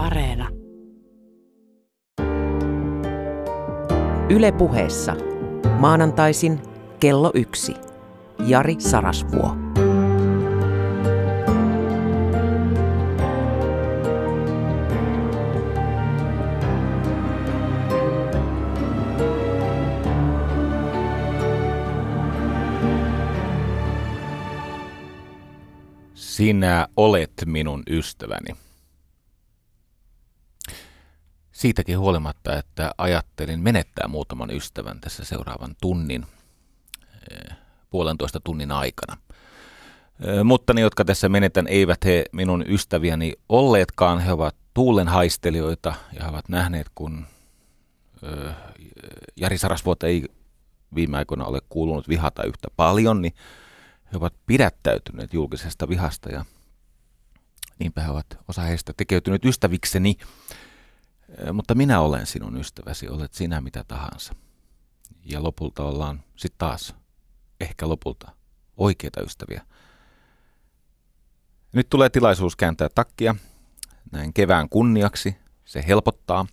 Areena. Yle puheessa. Maanantaisin kello yksi. Jari Sarasvuo. Sinä olet minun ystäväni. Siitäkin huolimatta, että ajattelin menettää muutaman ystävän tässä seuraavan tunnin, eh, puolentoista tunnin aikana. Eh, mutta ne, jotka tässä menetän, eivät he minun ystäviäni olleetkaan. He ovat tuulenhaistelijoita ja he ovat nähneet, kun eh, Jari Sarasvuota ei viime aikoina ole kuulunut vihata yhtä paljon, niin he ovat pidättäytyneet julkisesta vihasta ja niinpä he ovat osa heistä tekeytynyt ystävikseni. Mutta minä olen sinun ystäväsi, olet sinä mitä tahansa. Ja lopulta ollaan sitten taas, ehkä lopulta, oikeita ystäviä. Nyt tulee tilaisuus kääntää takkia näin kevään kunniaksi. Se helpottaa,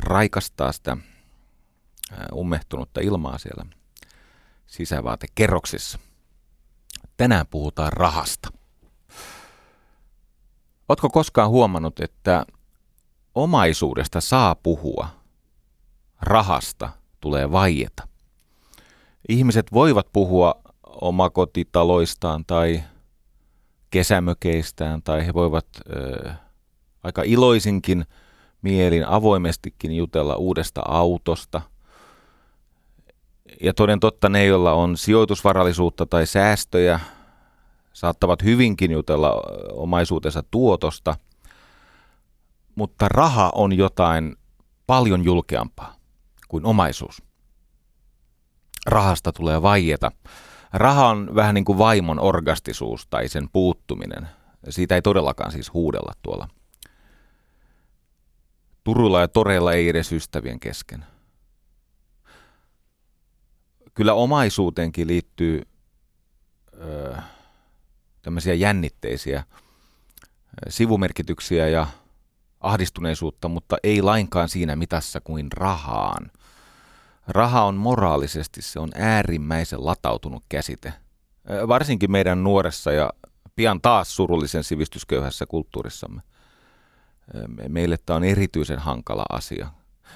raikastaa sitä ummehtunutta ilmaa siellä sisävaatekerroksissa. Tänään puhutaan rahasta. Oletko koskaan huomannut, että omaisuudesta saa puhua, rahasta tulee vaieta? Ihmiset voivat puhua omakotitaloistaan tai kesämökeistään tai he voivat ö, aika iloisinkin mielin avoimestikin jutella uudesta autosta – ja toden totta ne, joilla on sijoitusvarallisuutta tai säästöjä, saattavat hyvinkin jutella omaisuutensa tuotosta, mutta raha on jotain paljon julkeampaa kuin omaisuus. Rahasta tulee vaieta. Raha on vähän niin kuin vaimon orgastisuus tai sen puuttuminen. Siitä ei todellakaan siis huudella tuolla. Turulla ja toreilla ei edes ystävien kesken – kyllä omaisuuteenkin liittyy ö, tämmöisiä jännitteisiä sivumerkityksiä ja ahdistuneisuutta, mutta ei lainkaan siinä mitassa kuin rahaan. Raha on moraalisesti, se on äärimmäisen latautunut käsite. Varsinkin meidän nuoressa ja pian taas surullisen sivistysköyhässä kulttuurissamme. Meille tämä on erityisen hankala asia.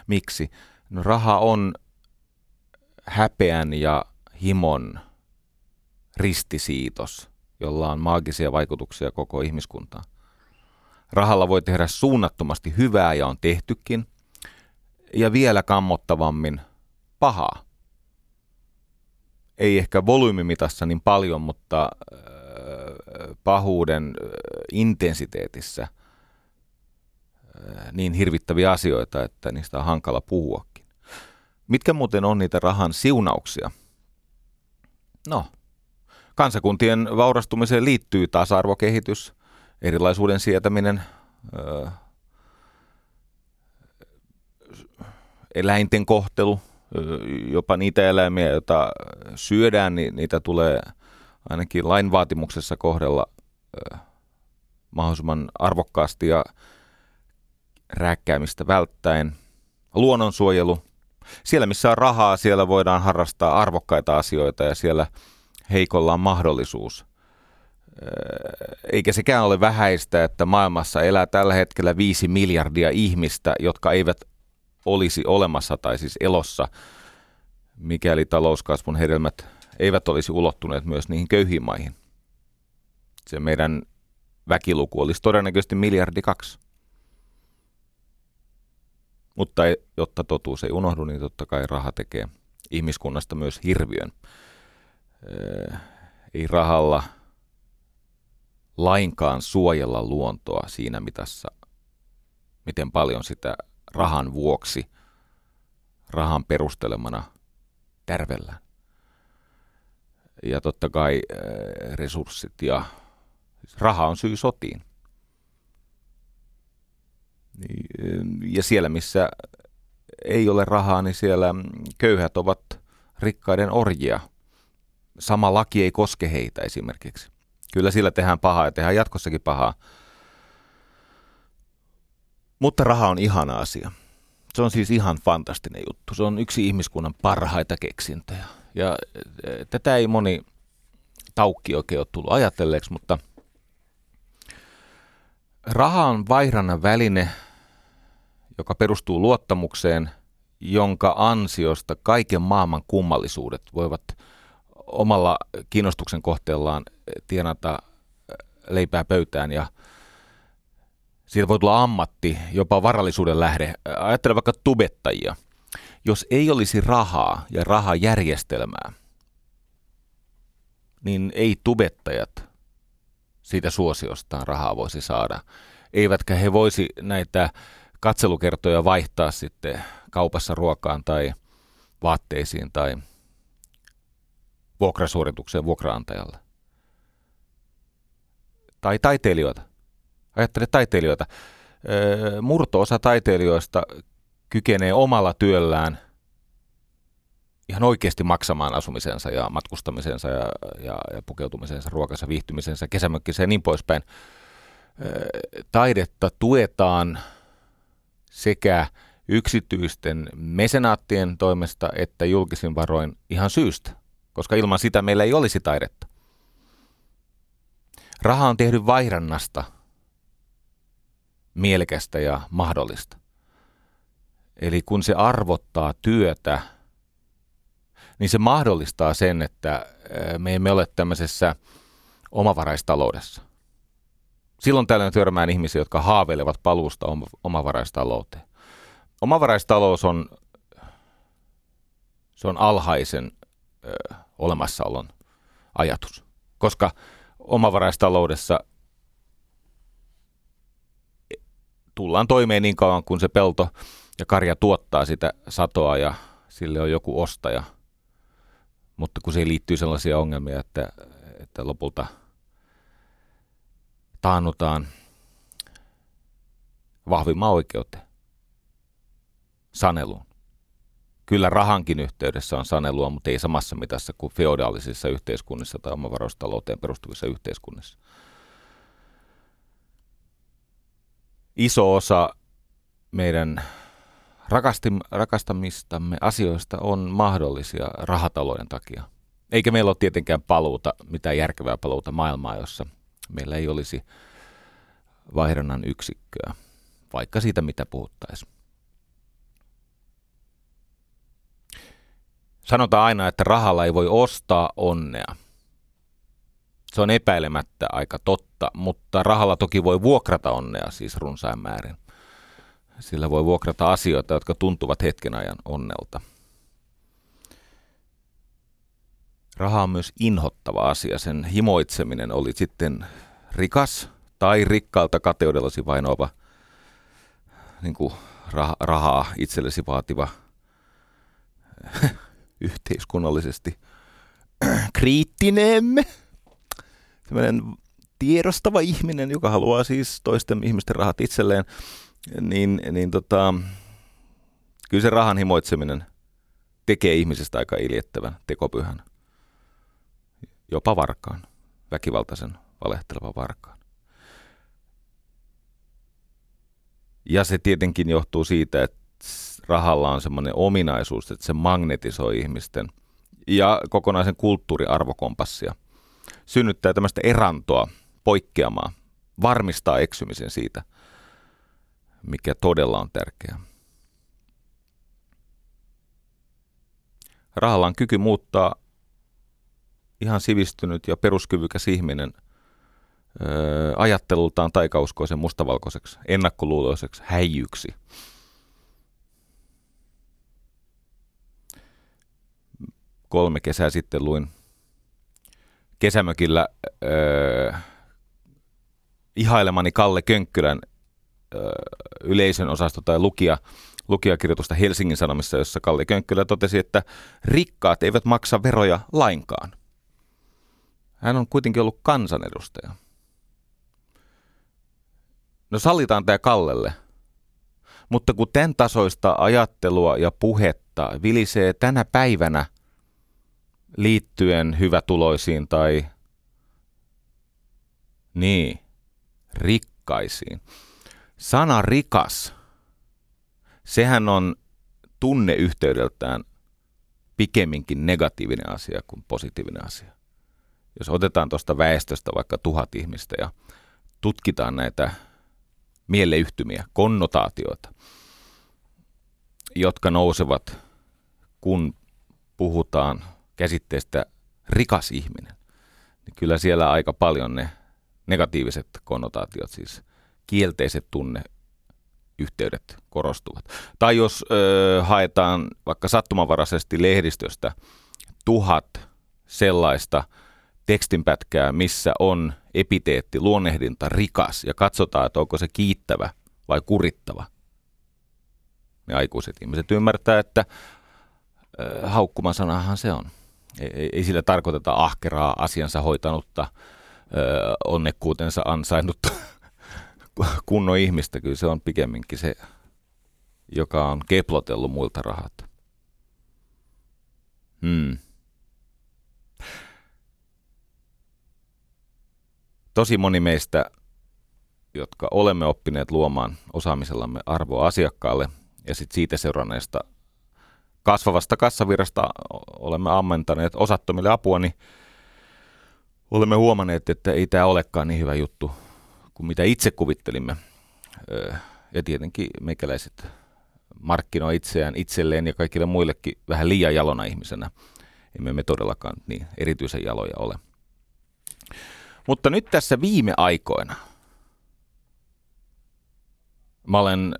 Miksi? No, raha on häpeän ja himon ristisiitos, jolla on maagisia vaikutuksia koko ihmiskuntaan. Rahalla voi tehdä suunnattomasti hyvää ja on tehtykin, ja vielä kammottavammin pahaa. Ei ehkä volyymimitassa niin paljon, mutta äh, pahuuden äh, intensiteetissä äh, niin hirvittäviä asioita, että niistä on hankala puhua. Mitkä muuten on niitä rahan siunauksia? No, kansakuntien vaurastumiseen liittyy tasa-arvokehitys, erilaisuuden sietäminen, eläinten kohtelu, jopa niitä eläimiä, joita syödään, niin niitä tulee ainakin lain vaatimuksessa kohdella mahdollisimman arvokkaasti ja rääkkäämistä välttäen. Luonnonsuojelu, siellä missä on rahaa, siellä voidaan harrastaa arvokkaita asioita ja siellä heikolla on mahdollisuus. Eikä sekään ole vähäistä, että maailmassa elää tällä hetkellä viisi miljardia ihmistä, jotka eivät olisi olemassa tai siis elossa, mikäli talouskasvun hedelmät eivät olisi ulottuneet myös niihin köyhiin maihin. Se meidän väkiluku olisi todennäköisesti miljardi kaksi. Mutta jotta totuus ei unohdu, niin totta kai raha tekee ihmiskunnasta myös hirviön. Ei rahalla lainkaan suojella luontoa siinä mitassa, miten paljon sitä rahan vuoksi, rahan perustelemana tärvellään. Ja totta kai resurssit ja siis raha on syy sotiin. Niin, ja siellä, missä ei ole rahaa, niin siellä köyhät ovat rikkaiden orjia. Sama laki ei koske heitä esimerkiksi. Kyllä sillä tehdään pahaa ja tehdään jatkossakin pahaa. Mutta raha on ihana asia. Se on siis ihan fantastinen juttu. Se on yksi ihmiskunnan parhaita keksintöjä. Ja e, tätä ei moni taukki oikein ole tullut ajatelleeksi, mutta raha on vaihdannan väline, joka perustuu luottamukseen, jonka ansiosta kaiken maailman kummallisuudet voivat omalla kiinnostuksen kohteellaan tienata leipää pöytään ja siitä voi tulla ammatti, jopa varallisuuden lähde. Ajattele vaikka tubettajia. Jos ei olisi rahaa ja rahajärjestelmää, niin ei tubettajat siitä suosiostaan rahaa voisi saada. Eivätkä he voisi näitä katselukertoja vaihtaa sitten kaupassa ruokaan tai vaatteisiin tai vuokrasuoritukseen vuokraantajalle. Tai taiteilijoita. Ajattele taiteilijoita. Murto-osa taiteilijoista kykenee omalla työllään ihan oikeasti maksamaan asumisensa ja matkustamisensa ja, ja, ja pukeutumisensa, ruokansa, viihtymisensä, kesämökkiseen ja niin poispäin. Taidetta tuetaan sekä yksityisten mesenaattien toimesta että julkisin varoin ihan syystä, koska ilman sitä meillä ei olisi taidetta. Raha on tehnyt vaihrannasta mielekästä ja mahdollista. Eli kun se arvottaa työtä, niin se mahdollistaa sen, että me emme ole tämmöisessä omavaraistaloudessa. Silloin tällöin törmään ihmisiä, jotka haaveilevat paluusta omavaraistalouteen. Omavaraistalous on, se on alhaisen ö, olemassaolon ajatus, koska omavaraistaloudessa tullaan toimeen niin kauan, kun se pelto ja karja tuottaa sitä satoa ja sille on joku ostaja. Mutta kun se liittyy sellaisia ongelmia, että, että lopulta taannutaan vahvimman oikeuteen, saneluun. Kyllä rahankin yhteydessä on sanelua, mutta ei samassa mitassa kuin feodaalisissa yhteiskunnissa tai omavaroistalouteen perustuvissa yhteiskunnissa. Iso osa meidän rakastamistamme asioista on mahdollisia rahatalouden takia. Eikä meillä ole tietenkään paluuta, mitään järkevää paluuta maailmaa, jossa meillä ei olisi vaihdannan yksikköä, vaikka siitä mitä puhuttaisiin. Sanotaan aina, että rahalla ei voi ostaa onnea. Se on epäilemättä aika totta, mutta rahalla toki voi vuokrata onnea siis runsain määrin. Sillä voi vuokrata asioita, jotka tuntuvat hetken ajan onnelta. Raha on myös inhottava asia. Sen himoitseminen oli sitten rikas tai rikkaalta kateudellasi vainoava niin kuin rah- rahaa itsellesi vaativa yhteiskunnallisesti kriittinen, sellainen tiedostava ihminen, joka haluaa siis toisten ihmisten rahat itselleen, niin, niin tota, kyllä se rahan himoitseminen tekee ihmisestä aika iljettävän tekopyhän. Jopa varkaan, väkivaltaisen, valehtelevan varkaan. Ja se tietenkin johtuu siitä, että rahalla on semmoinen ominaisuus, että se magnetisoi ihmisten ja kokonaisen kulttuuriarvokompassia. Synnyttää tämmöistä erantoa, poikkeamaa, varmistaa eksymisen siitä, mikä todella on tärkeää. Rahalla on kyky muuttaa ihan sivistynyt ja peruskyvykäs ihminen ajattelultaan taikauskoisen mustavalkoiseksi, ennakkoluuloiseksi häijyksi – kolme kesää sitten luin kesämökillä öö, ihailemani Kalle Könkkylän öö, yleisön osasto tai lukija, lukijakirjoitusta Helsingin Sanomissa, jossa Kalle Könkkylä totesi, että rikkaat eivät maksa veroja lainkaan. Hän on kuitenkin ollut kansanedustaja. No sallitaan tämä Kallelle. Mutta kun tämän tasoista ajattelua ja puhetta vilisee tänä päivänä – liittyen hyvätuloisiin tai niin, rikkaisiin. Sana rikas sehän on tunneyhteydeltään pikemminkin negatiivinen asia kuin positiivinen asia. Jos otetaan tuosta väestöstä vaikka tuhat ihmistä ja tutkitaan näitä mieleyhtymiä, konnotaatioita, jotka nousevat, kun puhutaan käsitteestä rikas ihminen, niin kyllä siellä aika paljon ne negatiiviset konnotaatiot, siis kielteiset tunne yhteydet korostuvat. Tai jos ö, haetaan vaikka sattumanvaraisesti lehdistöstä tuhat sellaista tekstinpätkää, missä on epiteetti, luonnehdinta, rikas, ja katsotaan, että onko se kiittävä vai kurittava. Ne aikuiset ihmiset ymmärtää, että ö, haukkuman sanahan se on. Ei, ei sillä tarkoiteta ahkeraa, asiansa hoitanutta, ö, onnekkuutensa ansainnutta kunnon ihmistä. Kyllä se on pikemminkin se, joka on keplotellut muilta rahat. Hmm. Tosi moni meistä, jotka olemme oppineet luomaan osaamisellamme arvoa asiakkaalle ja sitten siitä seuranneesta kasvavasta kassavirrasta olemme ammentaneet osattomille apua, niin olemme huomanneet, että ei tämä olekaan niin hyvä juttu kuin mitä itse kuvittelimme. Ja tietenkin meikäläiset markkinoi itseään itselleen ja kaikille muillekin vähän liian jalona ihmisenä. Emme me todellakaan niin erityisen jaloja ole. Mutta nyt tässä viime aikoina mä olen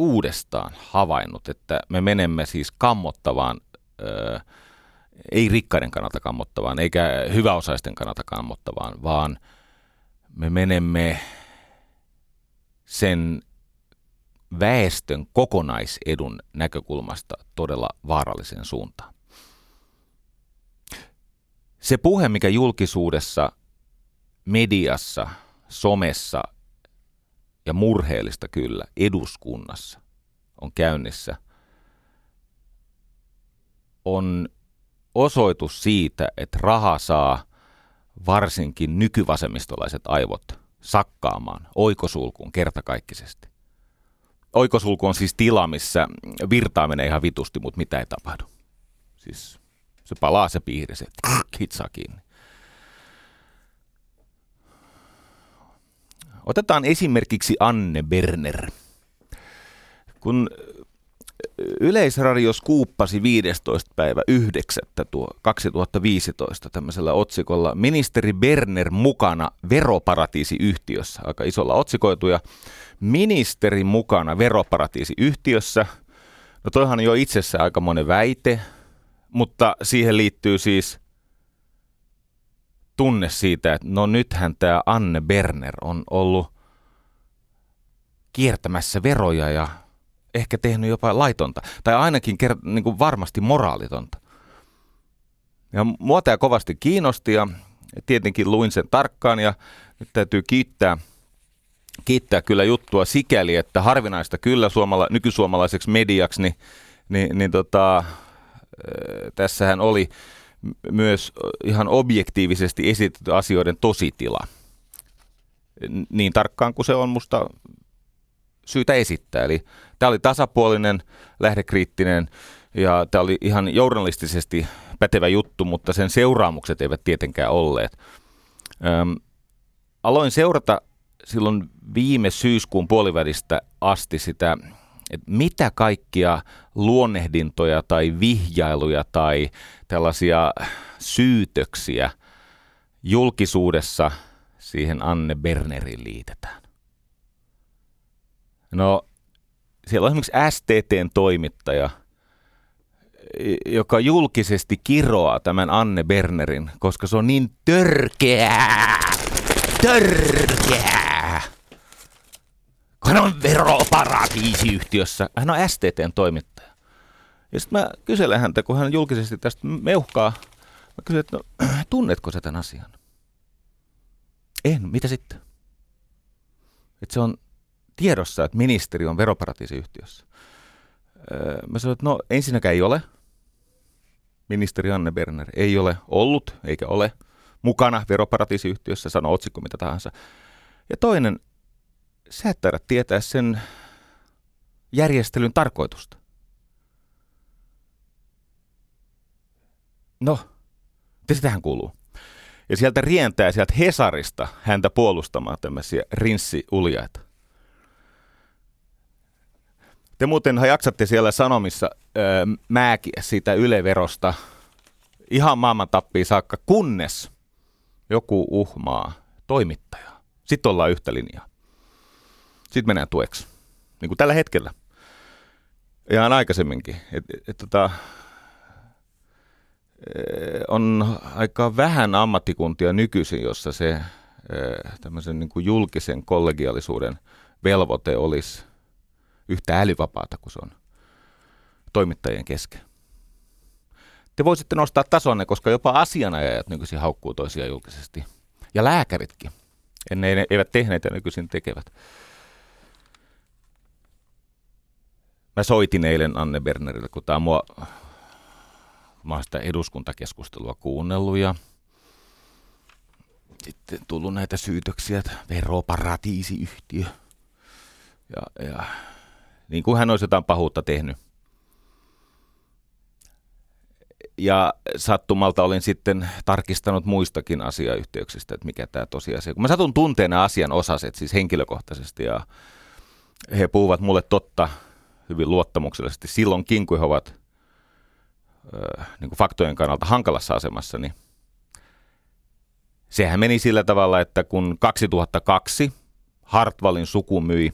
uudestaan havainnut, että me menemme siis kammottavaan, ei rikkaiden kannalta kammottavaan, eikä hyväosaisten kannalta kammottavaan, vaan – me menemme sen väestön kokonaisedun näkökulmasta todella vaaralliseen suuntaan. Se puhe, mikä julkisuudessa, mediassa, somessa ja murheellista kyllä eduskunnassa on käynnissä, on osoitus siitä, että raha saa varsinkin nykyvasemmistolaiset aivot sakkaamaan oikosulkuun kertakaikkisesti. Oikosulku on siis tila, missä virtaa menee ihan vitusti, mutta mitä ei tapahdu. Siis se palaa se piiri, se kiinni. Otetaan esimerkiksi Anne Berner. Kun Yleisradio skuuppasi 15. päivä 9. Tuo 2015 tämmöisellä otsikolla Ministeri Berner mukana veroparatiisiyhtiössä. Aika isolla otsikoituja. Ministeri mukana veroparatiisiyhtiössä. No toihan on jo itsessään aika monen väite, mutta siihen liittyy siis tunne siitä, että no nythän tämä Anne Berner on ollut kiertämässä veroja ja ehkä tehnyt jopa laitonta, tai ainakin kert- niin kuin varmasti moraalitonta. Ja mua tämä kovasti kiinnosti ja tietenkin luin sen tarkkaan ja nyt täytyy kiittää, kiittää kyllä juttua sikäli, että harvinaista kyllä suomala, nykysuomalaiseksi mediaksi, niin, niin, niin tota, tässähän oli myös ihan objektiivisesti esitetty asioiden tositila. Niin tarkkaan kuin se on musta syytä esittää. Eli tämä oli tasapuolinen, lähdekriittinen ja tämä oli ihan journalistisesti pätevä juttu, mutta sen seuraamukset eivät tietenkään olleet. Öm, aloin seurata silloin viime syyskuun puolivälistä asti sitä, että mitä kaikkia luonnehdintoja tai vihjailuja tai tällaisia syytöksiä julkisuudessa siihen Anne Berneriin liitetään. No, siellä on esimerkiksi STTn toimittaja, joka julkisesti kiroaa tämän Anne Bernerin, koska se on niin törkeää, törkeää. Hän on veroparatiisiyhtiössä. Hän on STTn toimittaja. Ja sitten mä kyselen häntä, kun hän julkisesti tästä meuhkaa. Mä kysyn, että no, tunnetko sä tämän asian? En, mitä sitten? Että se on tiedossa, että ministeri on veroparatiisiyhtiössä? Öö, mä sanoin, että no ensinnäkään ei ole. Ministeri Anne Berner ei ole ollut eikä ole mukana veroparatiisiyhtiössä, sano otsikko mitä tahansa. Ja toinen, sä et taida tietää sen järjestelyn tarkoitusta. No, tähän kuuluu. Ja sieltä rientää sieltä Hesarista häntä puolustamaan tämmöisiä rinssiuljaita. Te muuten jaksatte siellä Sanomissa öö, määkiä siitä yleverosta ihan maailman tappiin saakka, kunnes joku uhmaa toimittajaa. Sitten ollaan yhtä linjaa. Sitten mennään tueksi. Niin kuin tällä hetkellä. Ihan aikaisemminkin. Et, et, et, tota, on aika vähän ammattikuntia nykyisin, jossa se tämmöisen niin kuin julkisen kollegiaalisuuden velvoite olisi yhtä älyvapaata kuin se on toimittajien kesken. Te voisitte nostaa tasonne, koska jopa asianajajat nykyisin haukkuu toisia julkisesti. Ja lääkäritkin. Ennen eivät tehneet ja nykyisin tekevät. Mä soitin eilen Anne Bernerille, kun tämä mua, mä oon sitä eduskuntakeskustelua kuunnellut ja sitten tullut näitä syytöksiä, että veroparatiisiyhtiö. Ja, ja niin kuin hän olisi jotain pahuutta tehnyt. Ja sattumalta olin sitten tarkistanut muistakin asiayhteyksistä, että mikä tämä tosiasia. Kun mä satun tunteen nämä asian osaset, siis henkilökohtaisesti, ja he puhuvat mulle totta hyvin luottamuksellisesti. Silloinkin, kun he ovat äh, niin kuin faktojen kannalta hankalassa asemassa, niin sehän meni sillä tavalla, että kun 2002 Hartwallin suku myi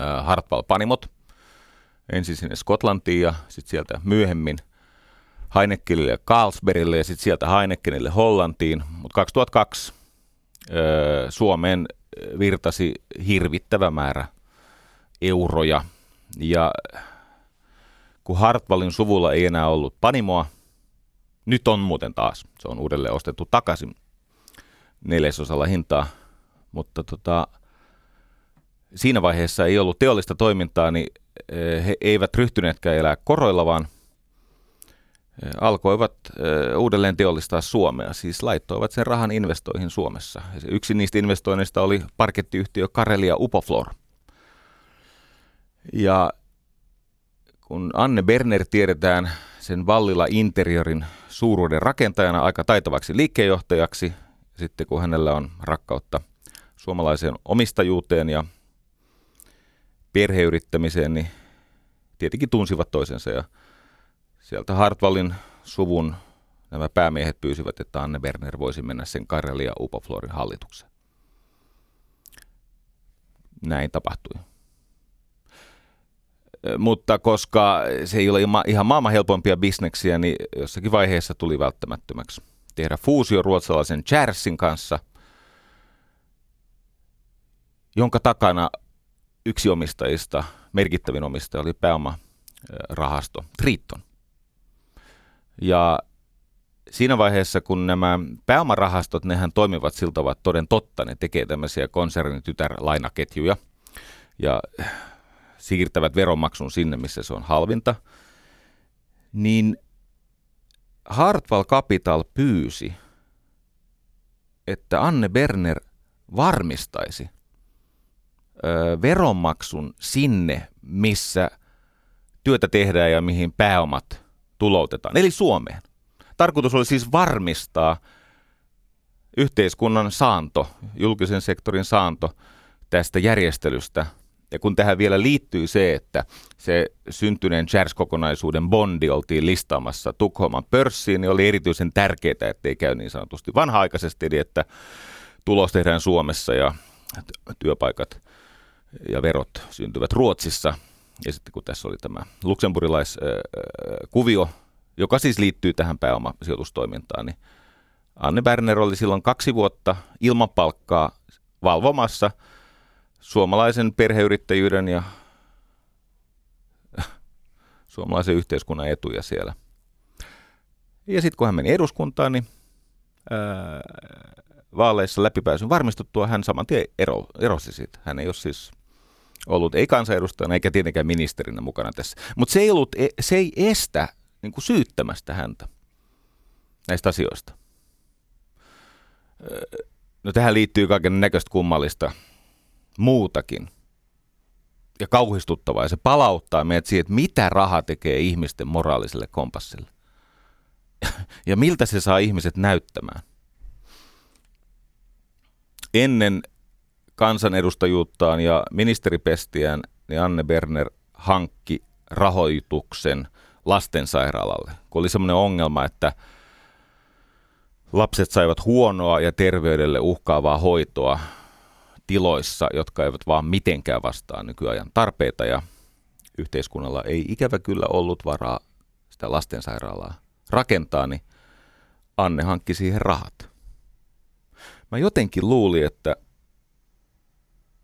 äh, Hartwall Panimot ensin sinne Skotlantiin ja sitten sieltä myöhemmin Heinekenille ja Carlsbergille ja sitten sieltä Heinekenille Hollantiin, mutta 2002 äh, Suomeen virtasi hirvittävä määrä euroja ja kun Hartwallin suvulla ei enää ollut panimoa, nyt on muuten taas. Se on uudelleen ostettu takaisin neljäsosalla hintaa, mutta tota, siinä vaiheessa ei ollut teollista toimintaa, niin eh, he eivät ryhtyneetkään elää koroilla, vaan eh, alkoivat eh, uudelleen teollistaa Suomea, siis laittoivat sen rahan investoihin Suomessa. Yksi niistä investoinneista oli parkettiyhtiö Karelia Upoflor – ja kun Anne Berner tiedetään sen Vallilla Interiorin suuruuden rakentajana aika taitavaksi liikkeenjohtajaksi, sitten kun hänellä on rakkautta suomalaiseen omistajuuteen ja perheyrittämiseen, niin tietenkin tunsivat toisensa ja sieltä Hartwallin suvun nämä päämiehet pyysivät, että Anne Berner voisi mennä sen Karelia Upoflorin hallitukseen. Näin tapahtui mutta koska se ei ole ihan maailman helpompia bisneksiä, niin jossakin vaiheessa tuli välttämättömäksi tehdä fuusio ruotsalaisen Charsin kanssa, jonka takana yksi omistajista, merkittävin omistaja, oli pääomarahasto Triton. Ja siinä vaiheessa, kun nämä pääomarahastot, nehän toimivat siltä ovat toden totta, ne tekee tämmöisiä konsernin tytärlainaketjuja. Ja siirtävät veronmaksun sinne, missä se on halvinta, niin Hartwall Capital pyysi, että Anne Berner varmistaisi veronmaksun sinne, missä työtä tehdään ja mihin pääomat tuloutetaan, eli Suomeen. Tarkoitus oli siis varmistaa yhteiskunnan saanto, julkisen sektorin saanto tästä järjestelystä – ja kun tähän vielä liittyy se, että se syntyneen Charles-kokonaisuuden bondi oltiin listaamassa Tukholman pörssiin, niin oli erityisen tärkeää, ettei käy niin sanotusti vanha-aikaisesti, eli että tulos tehdään Suomessa ja työpaikat ja verot syntyvät Ruotsissa. Ja sitten kun tässä oli tämä luksemburilaiskuvio, joka siis liittyy tähän pääomasijoitustoimintaan, niin Anne Berner oli silloin kaksi vuotta ilman palkkaa valvomassa – suomalaisen perheyrittäjyyden ja suomalaisen yhteiskunnan etuja siellä. Ja sitten kun hän meni eduskuntaan, niin ää, vaaleissa läpipääsyn varmistuttua hän saman tien ero, erosi siitä. Hän ei ole siis ollut ei kansanedustajana eikä tietenkään ministerinä mukana tässä. Mutta se, ei e, se ei estä niin kuin syyttämästä häntä näistä asioista. No tähän liittyy kaiken näköistä kummallista muutakin. ja kauhistuttavaa ja se palauttaa meidät siihen, että mitä raha tekee ihmisten moraaliselle kompassille. ja miltä se saa ihmiset näyttämään. Ennen kansanedustajuuttaan ja ministeripestiään niin Anne Berner hankki rahoituksen lastensairaalalle, kun oli semmoinen ongelma, että lapset saivat huonoa ja terveydelle uhkaavaa hoitoa tiloissa, jotka eivät vaan mitenkään vastaa nykyajan tarpeita ja yhteiskunnalla ei ikävä kyllä ollut varaa sitä lastensairaalaa rakentaa, niin Anne hankki siihen rahat. Mä jotenkin luulin, että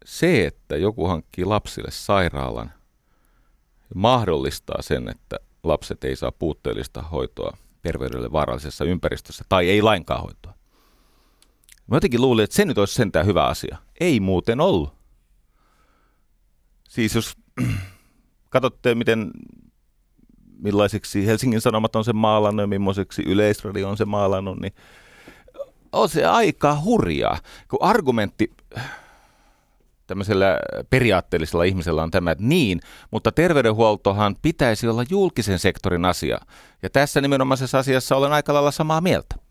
se, että joku hankkii lapsille sairaalan, mahdollistaa sen, että lapset ei saa puutteellista hoitoa terveydelle vaarallisessa ympäristössä tai ei lainkaan hoitoa. Mä jotenkin luulin, että se nyt olisi sentään hyvä asia. Ei muuten ollut. Siis jos katsotte, miten millaisiksi Helsingin Sanomat on se maalannut ja millaiseksi Yleisradio on se maalannut, niin on se aika hurjaa. Kun argumentti tämmöisellä periaatteellisella ihmisellä on tämä, että niin, mutta terveydenhuoltohan pitäisi olla julkisen sektorin asia. Ja tässä nimenomaisessa asiassa olen aika lailla samaa mieltä.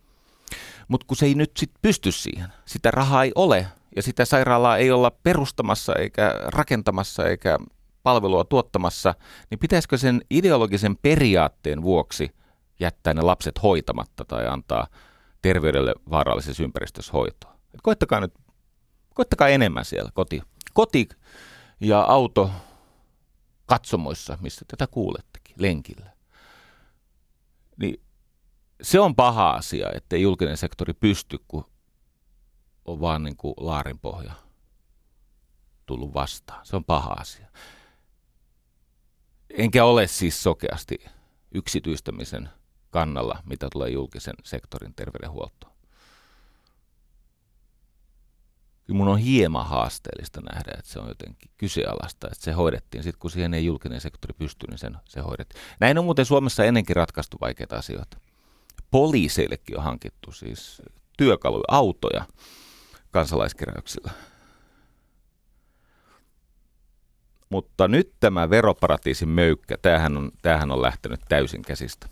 Mutta kun se ei nyt sit pysty siihen, sitä rahaa ei ole ja sitä sairaalaa ei olla perustamassa eikä rakentamassa eikä palvelua tuottamassa, niin pitäisikö sen ideologisen periaatteen vuoksi jättää ne lapset hoitamatta tai antaa terveydelle vaarallisessa ympäristössä hoitoa? Et koittakaa nyt, koittakaa enemmän siellä koti, koti ja auto katsomoissa, missä tätä kuulettekin, lenkillä. Niin se on paha asia, että julkinen sektori pysty, kun on vaan niin kuin laarin pohja tullut vastaan. Se on paha asia. Enkä ole siis sokeasti yksityistämisen kannalla, mitä tulee julkisen sektorin terveydenhuoltoon. Kyllä mun on hieman haasteellista nähdä, että se on jotenkin kyseenalaista, että se hoidettiin. Sitten kun siihen ei julkinen sektori pysty, niin sen, se hoidettiin. Näin on muuten Suomessa ennenkin ratkaistu vaikeita asioita. Poliiseillekin on hankittu siis työkaluja, autoja kansalaiskeräyksillä. Mutta nyt tämä veroparatiisin möykkä, tämähän on, tämähän on lähtenyt täysin käsistä.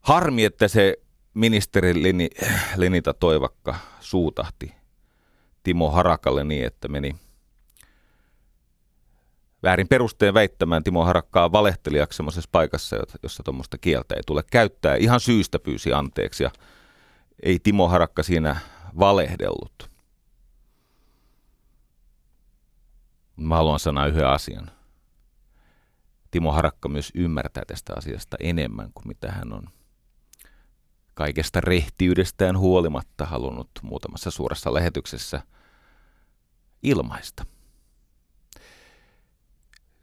Harmi, että se ministeri Lini, Lenita Toivakka suutahti Timo Harakalle niin, että meni väärin perusteen väittämään Timo Harakkaa valehtelijaksi semmoisessa paikassa, jossa tuommoista kieltä ei tule käyttää. Ihan syystä pyysi anteeksi ja ei Timo Harakka siinä valehdellut. Mä haluan sanoa yhden asian. Timo Harakka myös ymmärtää tästä asiasta enemmän kuin mitä hän on kaikesta rehtiydestään huolimatta halunnut muutamassa suuressa lähetyksessä ilmaista.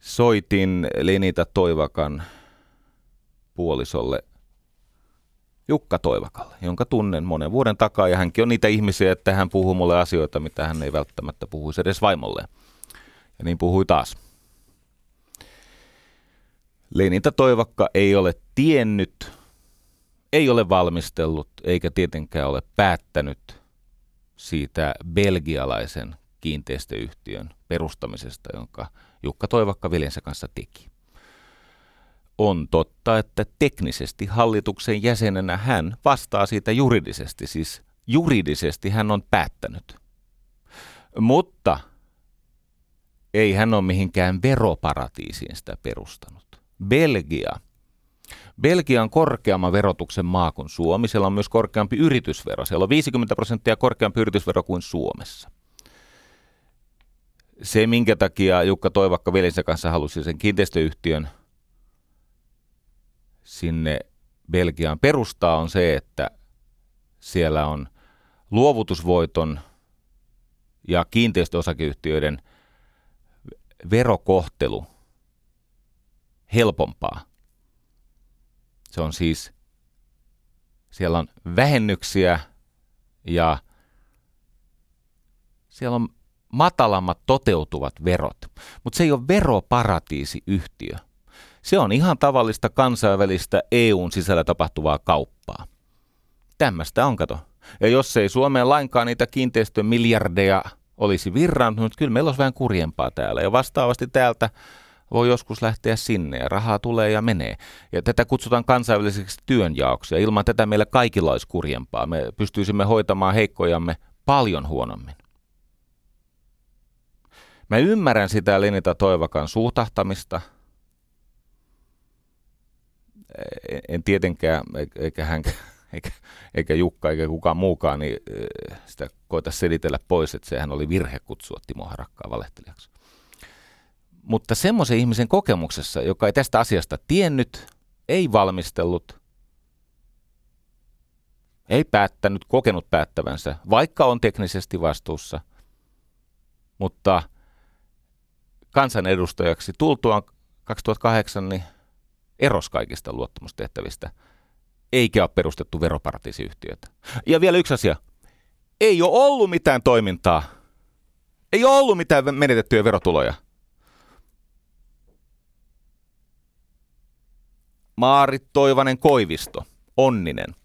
Soitin Lenita Toivakan puolisolle Jukka Toivakalle, jonka tunnen monen vuoden takaa, ja hänkin on niitä ihmisiä, että hän puhuu mulle asioita, mitä hän ei välttämättä puhuisi edes vaimolle. Ja niin puhui taas. Lenita Toivakka ei ole tiennyt, ei ole valmistellut, eikä tietenkään ole päättänyt siitä belgialaisen kiinteistöyhtiön perustamisesta, jonka Jukka Toivakka veljensä kanssa teki. On totta, että teknisesti hallituksen jäsenenä hän vastaa siitä juridisesti, siis juridisesti hän on päättänyt. Mutta ei hän ole mihinkään veroparatiisiin sitä perustanut. Belgia. Belgia on korkeamman verotuksen maa kuin Suomi. Siellä on myös korkeampi yritysvero. Siellä on 50 prosenttia korkeampi yritysvero kuin Suomessa se, minkä takia Jukka Toivakka veljensä kanssa halusi sen kiinteistöyhtiön sinne Belgiaan perustaa, on se, että siellä on luovutusvoiton ja kiinteistöosakeyhtiöiden verokohtelu helpompaa. Se on siis, siellä on vähennyksiä ja siellä on matalammat toteutuvat verot. Mutta se ei ole veroparatiisiyhtiö. Se on ihan tavallista kansainvälistä EUn sisällä tapahtuvaa kauppaa. Tämmöistä on, kato. Ja jos ei Suomeen lainkaan niitä kiinteistömiljardeja olisi virrannut, kyllä meillä olisi vähän kurjempaa täällä. Ja vastaavasti täältä voi joskus lähteä sinne ja rahaa tulee ja menee. Ja tätä kutsutaan kansainväliseksi työnjaoksi ja ilman tätä meillä kaikilla olisi kurjempaa. Me pystyisimme hoitamaan heikkojamme paljon huonommin. Mä ymmärrän sitä Lenita Toivakan suhtahtamista. En tietenkään, eikä hän, eikä, eikä Jukka eikä kukaan muukaan, niin sitä koita selitellä pois, että sehän oli virhe kutsua Timo Harakkaa valehtelijaksi. Mutta semmoisen ihmisen kokemuksessa, joka ei tästä asiasta tiennyt, ei valmistellut, ei päättänyt, kokenut päättävänsä, vaikka on teknisesti vastuussa, mutta kansanedustajaksi tultuaan 2008 niin eros kaikista luottamustehtävistä, eikä ole perustettu veroparatiisiyhtiötä. Ja vielä yksi asia. Ei ole ollut mitään toimintaa. Ei ole ollut mitään menetettyjä verotuloja. Maarit Toivanen Koivisto, Onninen.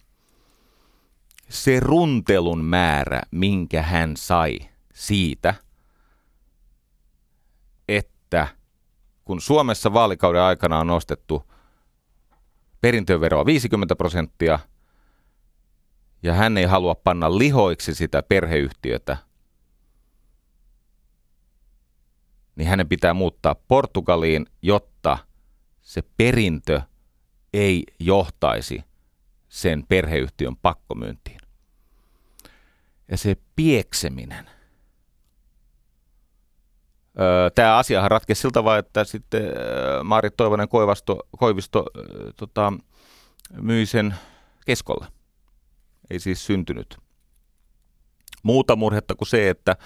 Se runtelun määrä, minkä hän sai siitä, että kun Suomessa vaalikauden aikana on nostettu perintöveroa 50 prosenttia ja hän ei halua panna lihoiksi sitä perheyhtiötä, niin hänen pitää muuttaa Portugaliin, jotta se perintö ei johtaisi sen perheyhtiön pakkomyyntiin. Ja se piekseminen. Tämä asiahan ratkesi siltä vaan, että sitten Maarit Toivonen Koivasto, Koivisto tota, myi sen keskolle. Ei siis syntynyt muuta murhetta kuin se, että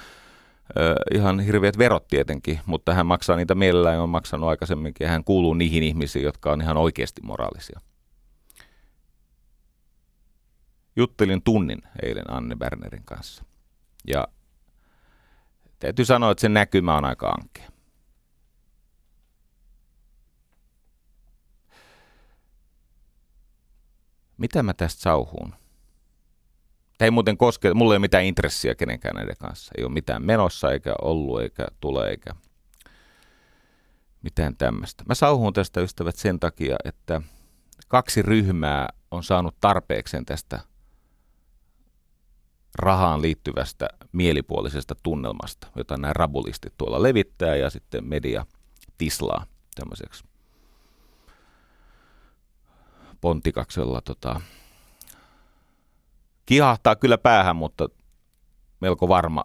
ihan hirveät verot tietenkin, mutta hän maksaa niitä mielellään ja on maksanut aikaisemminkin. Hän kuuluu niihin ihmisiin, jotka on ihan oikeasti moraalisia. Juttelin tunnin eilen Anne Bernerin kanssa. Ja täytyy sanoa, että sen näkymä on aika ankea. Mitä mä tästä sauhuun? Tämä ei muuten koske, mulla ei ole mitään intressiä kenenkään näiden kanssa. Ei ole mitään menossa, eikä ollut, eikä tule, eikä mitään tämmöistä. Mä sauhun tästä ystävät sen takia, että kaksi ryhmää on saanut tarpeekseen tästä rahaan liittyvästä mielipuolisesta tunnelmasta, jota nämä rabulistit tuolla levittää ja sitten media tislaa tämmöiseksi pontikaksella tota, Kihahtaa kyllä päähän, mutta melko varma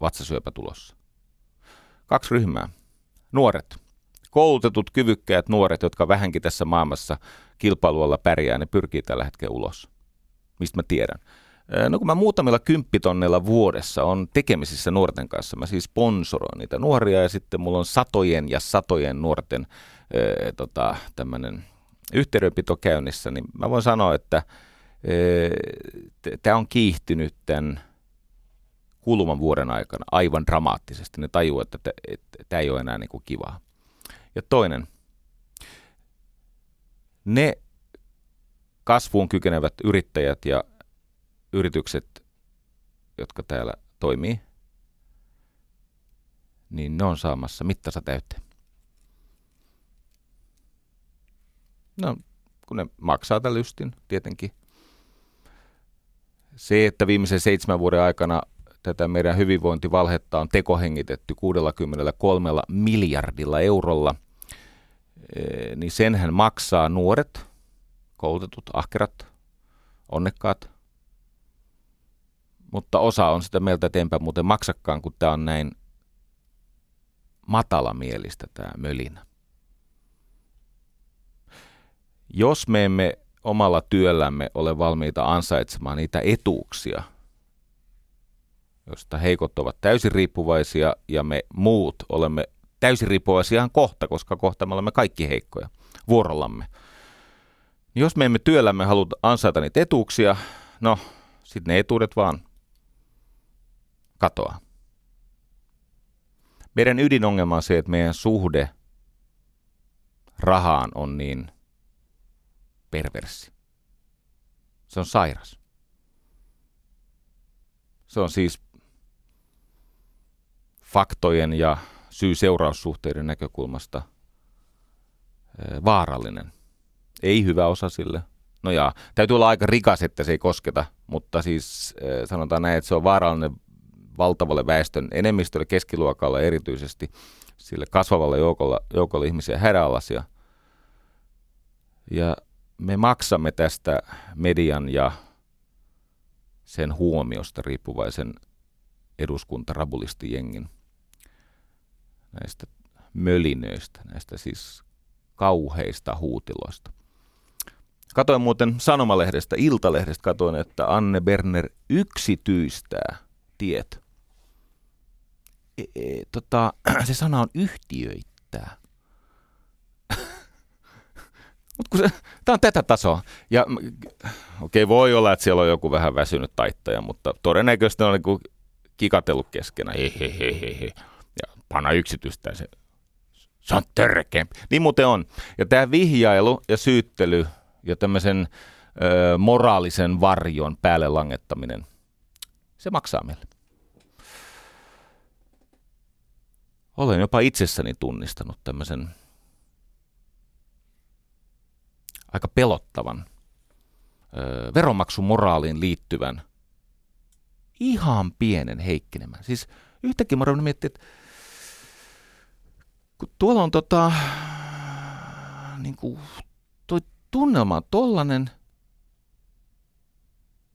vatsasyöpä tulossa. Kaksi ryhmää. Nuoret. Koulutetut, kyvykkäät nuoret, jotka vähänkin tässä maailmassa kilpailualla pärjää, ne pyrkii tällä hetkellä ulos. Mistä mä tiedän? No kun mä muutamilla kymppitonnilla vuodessa on tekemisissä nuorten kanssa, mä siis sponsoroin niitä nuoria ja sitten mulla on satojen ja satojen nuorten ää, tota, tämmöinen yhteydenpito käynnissä, niin mä voin sanoa, että – tämä on kiihtynyt tämän kuluvan vuoden aikana aivan dramaattisesti. Ne tajuu, että tämä ei ole enää niin kuin kivaa. Ja toinen, ne kasvuun kykenevät yrittäjät ja yritykset, jotka täällä toimii, niin ne on saamassa mittansa täyteen. No, kun ne maksaa tällä lystin, tietenkin – se, että viimeisen seitsemän vuoden aikana tätä meidän hyvinvointivalhetta on tekohengitetty 63 miljardilla eurolla, eh, niin senhän maksaa nuoret, koulutetut, ahkerat, onnekkaat. Mutta osa on sitä mieltä, että enpä muuten maksakaan, kun tämä on näin matalamielistä tämä mölinä. Jos me emme omalla työllämme ole valmiita ansaitsemaan niitä etuuksia, joista heikot ovat täysin riippuvaisia ja me muut olemme täysin riippuvaisia kohta, koska kohta me olemme kaikki heikkoja vuorollamme. Niin jos me emme työllämme haluta ansaita niitä etuuksia, no sitten ne etuudet vaan katoaa. Meidän ydinongelma on se, että meidän suhde rahaan on niin perversi. Se on sairas. Se on siis faktojen ja syy-seuraussuhteiden näkökulmasta vaarallinen. Ei hyvä osa sille. No ja täytyy olla aika rikas, että se ei kosketa, mutta siis sanotaan näin, että se on vaarallinen valtavalle väestön enemmistölle, keskiluokalle erityisesti, sille kasvavalle joukolle, joukolle ihmisiä hädänalaisia. Ja me maksamme tästä median ja sen huomiosta riippuvaisen eduskuntarabulistijengin näistä mölinöistä, näistä siis kauheista huutiloista. Katoin muuten sanomalehdestä, Iltalehdestä, katoin, että Anne Berner yksityistää tiet. E, e, tota, se sana on yhtiöittää. Mutta tämä on tätä tasoa. Ja okei, okay, voi olla, että siellä on joku vähän väsynyt taittaja, mutta todennäköisesti on niin kikatellut keskenään. He, he, he, he, he. Ja pana yksityistä se. Se on törkeä. Niin muuten on. Ja tämä vihjailu ja syyttely ja tämmöisen moraalisen varjon päälle langettaminen, se maksaa meille. Olen jopa itsessäni tunnistanut tämmöisen aika pelottavan ö, veronmaksumoraaliin liittyvän ihan pienen heikkenemään. Siis yhtäkkiä mä miettiä, että kun tuolla on tota, niin kuin, toi tunnelma on tollanen,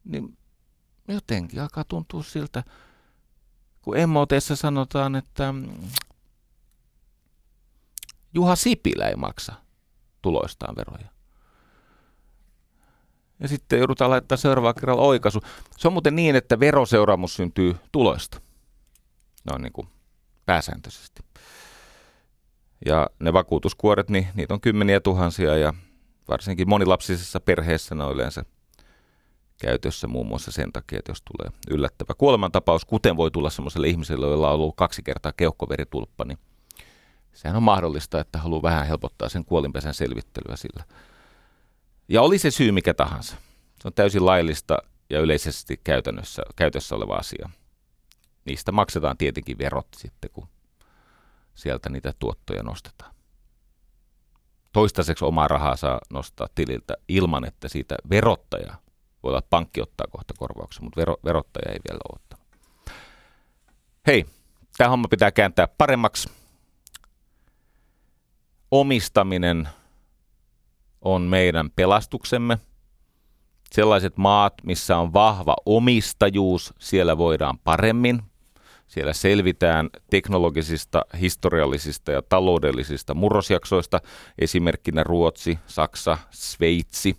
niin jotenkin alkaa tuntua siltä, kun emoteessa sanotaan, että Juha Sipilä ei maksa tuloistaan veroja ja sitten joudutaan laittaa seuraavalla kerralla oikaisu. Se on muuten niin, että veroseuraamus syntyy tuloista. Ne on niin kuin pääsääntöisesti. Ja ne vakuutuskuoret, niin niitä on kymmeniä tuhansia ja varsinkin monilapsisessa perheessä ne on yleensä käytössä muun muassa sen takia, että jos tulee yllättävä kuolemantapaus, kuten voi tulla semmoiselle ihmiselle, jolla on ollut kaksi kertaa keuhkoveritulppa, niin sehän on mahdollista, että haluaa vähän helpottaa sen kuolinpesän selvittelyä sillä ja oli se syy mikä tahansa. Se on täysin laillista ja yleisesti käytännössä, käytössä oleva asia. Niistä maksetaan tietenkin verot sitten, kun sieltä niitä tuottoja nostetaan. Toistaiseksi omaa rahaa saa nostaa tililtä ilman, että siitä verottaja, voi olla, että pankki ottaa kohta korvauksen, mutta vero, verottaja ei vielä ole ottanut. Hei, tämä homma pitää kääntää paremmaksi. Omistaminen – on meidän pelastuksemme. Sellaiset maat, missä on vahva omistajuus, siellä voidaan paremmin. Siellä selvitään teknologisista, historiallisista ja taloudellisista murrosjaksoista, esimerkkinä Ruotsi, Saksa, Sveitsi.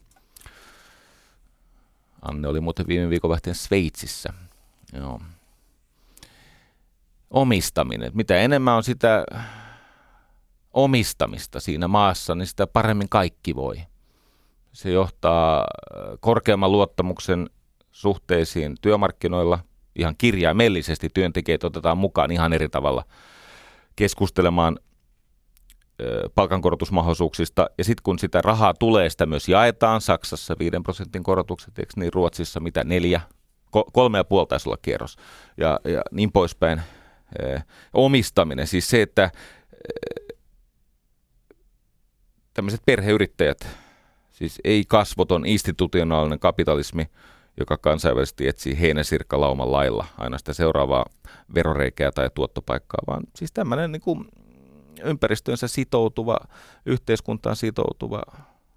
Anne oli muuten viime viikonvaihteen Sveitsissä. Joo. Omistaminen. Mitä enemmän on sitä omistamista siinä maassa, niin sitä paremmin kaikki voi. Se johtaa äh, korkeamman luottamuksen suhteisiin työmarkkinoilla. Ihan kirjaimellisesti työntekijät otetaan mukaan ihan eri tavalla keskustelemaan äh, palkankorotusmahdollisuuksista. Ja sitten kun sitä rahaa tulee, sitä myös jaetaan. Saksassa 5 prosentin korotukset, eikö niin Ruotsissa mitä neljä, kolme ja puoli taisi olla kierros ja, ja niin poispäin. Äh, omistaminen, siis se, että tämmöiset perheyrittäjät, siis ei kasvoton institutionaalinen kapitalismi, joka kansainvälisesti etsii heinäsirkkalauman lailla aina sitä seuraavaa veroreikää tai tuottopaikkaa, vaan siis tämmöinen niin kuin ympäristöönsä sitoutuva, yhteiskuntaan sitoutuva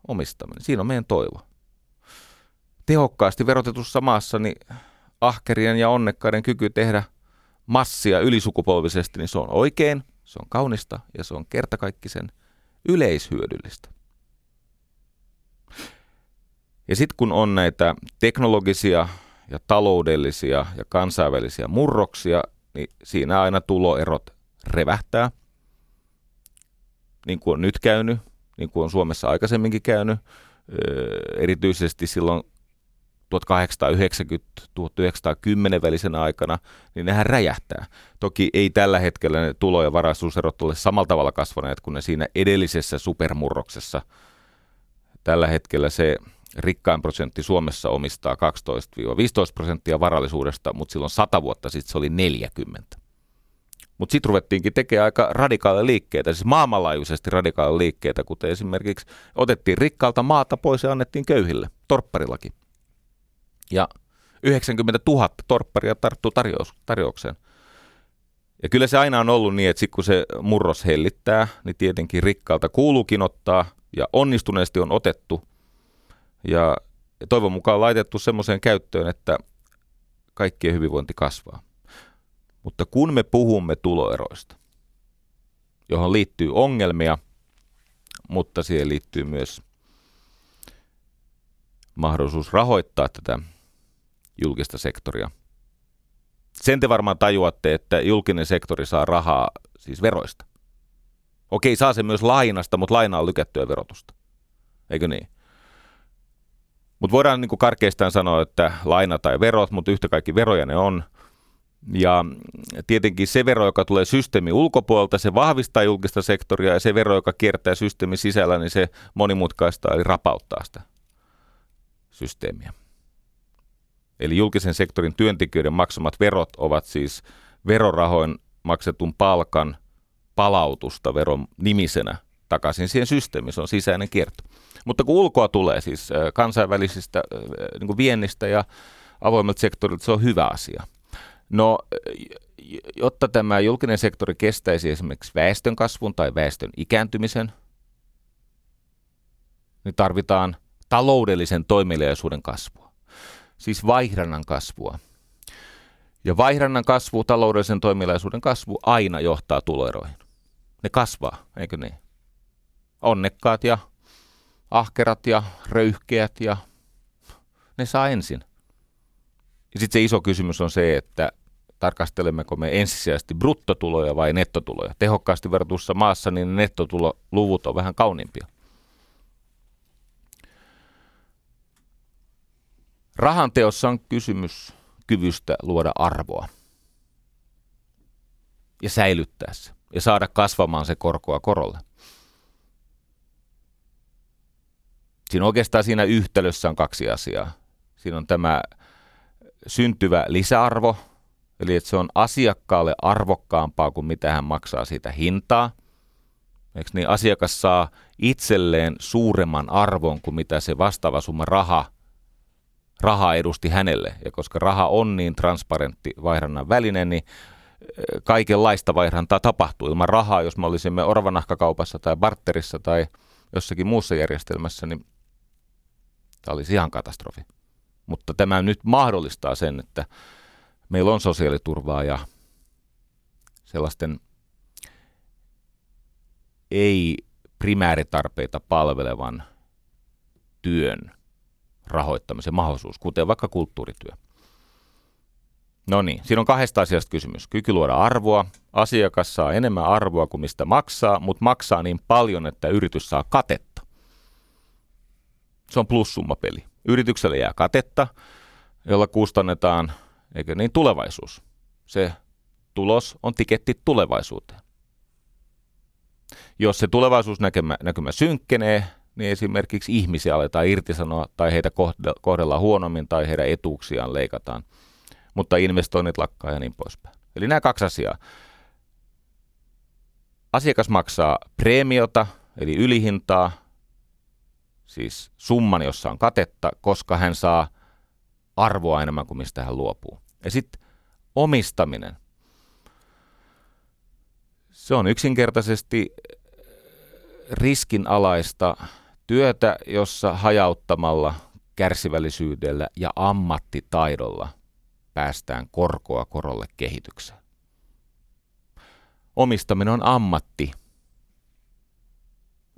omistaminen. Siinä on meidän toivo. Tehokkaasti verotetussa maassa niin ahkerien ja onnekkaiden kyky tehdä massia ylisukupolvisesti, niin se on oikein, se on kaunista ja se on kertakaikkisen yleishyödyllistä. Ja sitten kun on näitä teknologisia ja taloudellisia ja kansainvälisiä murroksia, niin siinä aina tuloerot revähtää, niin kuin on nyt käynyt, niin kuin on Suomessa aikaisemminkin käynyt, erityisesti silloin 1890-1910 välisenä aikana, niin nehän räjähtää. Toki ei tällä hetkellä ne tulo- ja varaisuuserot ole samalla tavalla kasvaneet kuin ne siinä edellisessä supermurroksessa. Tällä hetkellä se rikkain prosentti Suomessa omistaa 12-15 prosenttia varallisuudesta, mutta silloin 100 vuotta sitten se oli 40. Mutta sitten ruvettiinkin tekemään aika radikaaleja liikkeitä, siis maailmanlaajuisesti radikaaleja liikkeitä, kuten esimerkiksi otettiin rikkaalta maata pois ja annettiin köyhille, torpparillakin. Ja 90 000 torpparia tarttuu tarjous, tarjoukseen. Ja kyllä se aina on ollut niin, että sit kun se murros hellittää, niin tietenkin rikkaalta kuuluukin ottaa, ja onnistuneesti on otettu, ja toivon mukaan laitettu semmoiseen käyttöön, että kaikkien hyvinvointi kasvaa. Mutta kun me puhumme tuloeroista, johon liittyy ongelmia, mutta siihen liittyy myös mahdollisuus rahoittaa tätä julkista sektoria. Sen te varmaan tajuatte, että julkinen sektori saa rahaa siis veroista. Okei, saa se myös lainasta, mutta laina on lykättyä verotusta. Eikö niin? Mutta voidaan niin karkeistaan sanoa, että laina tai verot, mutta yhtä kaikki veroja ne on. Ja tietenkin se vero, joka tulee systeemin ulkopuolelta, se vahvistaa julkista sektoria ja se vero, joka kiertää systeemin sisällä, niin se monimutkaistaa eli rapauttaa sitä systeemiä. Eli julkisen sektorin työntekijöiden maksamat verot ovat siis verorahoin maksetun palkan palautusta veron nimisenä takaisin siihen systeemiin. Se on sisäinen kierto. Mutta kun ulkoa tulee siis kansainvälisistä niin kuin viennistä ja avoimelta sektorilta, se on hyvä asia. No, jotta tämä julkinen sektori kestäisi esimerkiksi väestön kasvun tai väestön ikääntymisen, niin tarvitaan taloudellisen toimeliaisuuden kasvua. Siis vaihdannan kasvua. Ja vaihdannan kasvu, taloudellisen toimeliaisuuden kasvu aina johtaa tuloeroihin. Ne kasvaa, eikö niin? Onnekkaat ja ahkerat ja röyhkeät ja ne saa ensin. Ja sitten se iso kysymys on se, että tarkastelemmeko me ensisijaisesti bruttotuloja vai nettotuloja. Tehokkaasti vertussa maassa niin nettotuloluvut on vähän kauniimpia. Rahan teossa on kysymys kyvystä luoda arvoa ja säilyttää se ja saada kasvamaan se korkoa korolle. Siinä oikeastaan siinä yhtälössä on kaksi asiaa. Siinä on tämä syntyvä lisäarvo, eli että se on asiakkaalle arvokkaampaa kuin mitä hän maksaa siitä hintaa. Eikö niin asiakas saa itselleen suuremman arvon kuin mitä se vastaava summa raha, raha edusti hänelle. Ja koska raha on niin transparentti vaihdannan väline, niin kaikenlaista vaihdantaa tapahtuu. Ilman rahaa, jos me olisimme orvanahkakaupassa tai barterissa tai jossakin muussa järjestelmässä, niin Tämä olisi ihan katastrofi. Mutta tämä nyt mahdollistaa sen, että meillä on sosiaaliturvaa ja sellaisten ei primääritarpeita palvelevan työn rahoittamisen mahdollisuus, kuten vaikka kulttuurityö. No niin, siinä on kahdesta asiasta kysymys. Kyky luoda arvoa. Asiakas saa enemmän arvoa kuin mistä maksaa, mutta maksaa niin paljon, että yritys saa katetta se on peli. Yritykselle jää katetta, jolla kustannetaan, eikö niin, tulevaisuus. Se tulos on tiketti tulevaisuuteen. Jos se tulevaisuusnäkymä näkymä synkkenee, niin esimerkiksi ihmisiä aletaan irtisanoa tai heitä kohdellaan huonommin tai heidän etuuksiaan leikataan, mutta investoinnit lakkaa ja niin poispäin. Eli nämä kaksi asiaa. Asiakas maksaa preemiota, eli ylihintaa, siis summan, jossa on katetta, koska hän saa arvoa enemmän kuin mistä hän luopuu. Ja sitten omistaminen. Se on yksinkertaisesti riskinalaista työtä, jossa hajauttamalla, kärsivällisyydellä ja ammattitaidolla päästään korkoa korolle kehitykseen. Omistaminen on ammatti.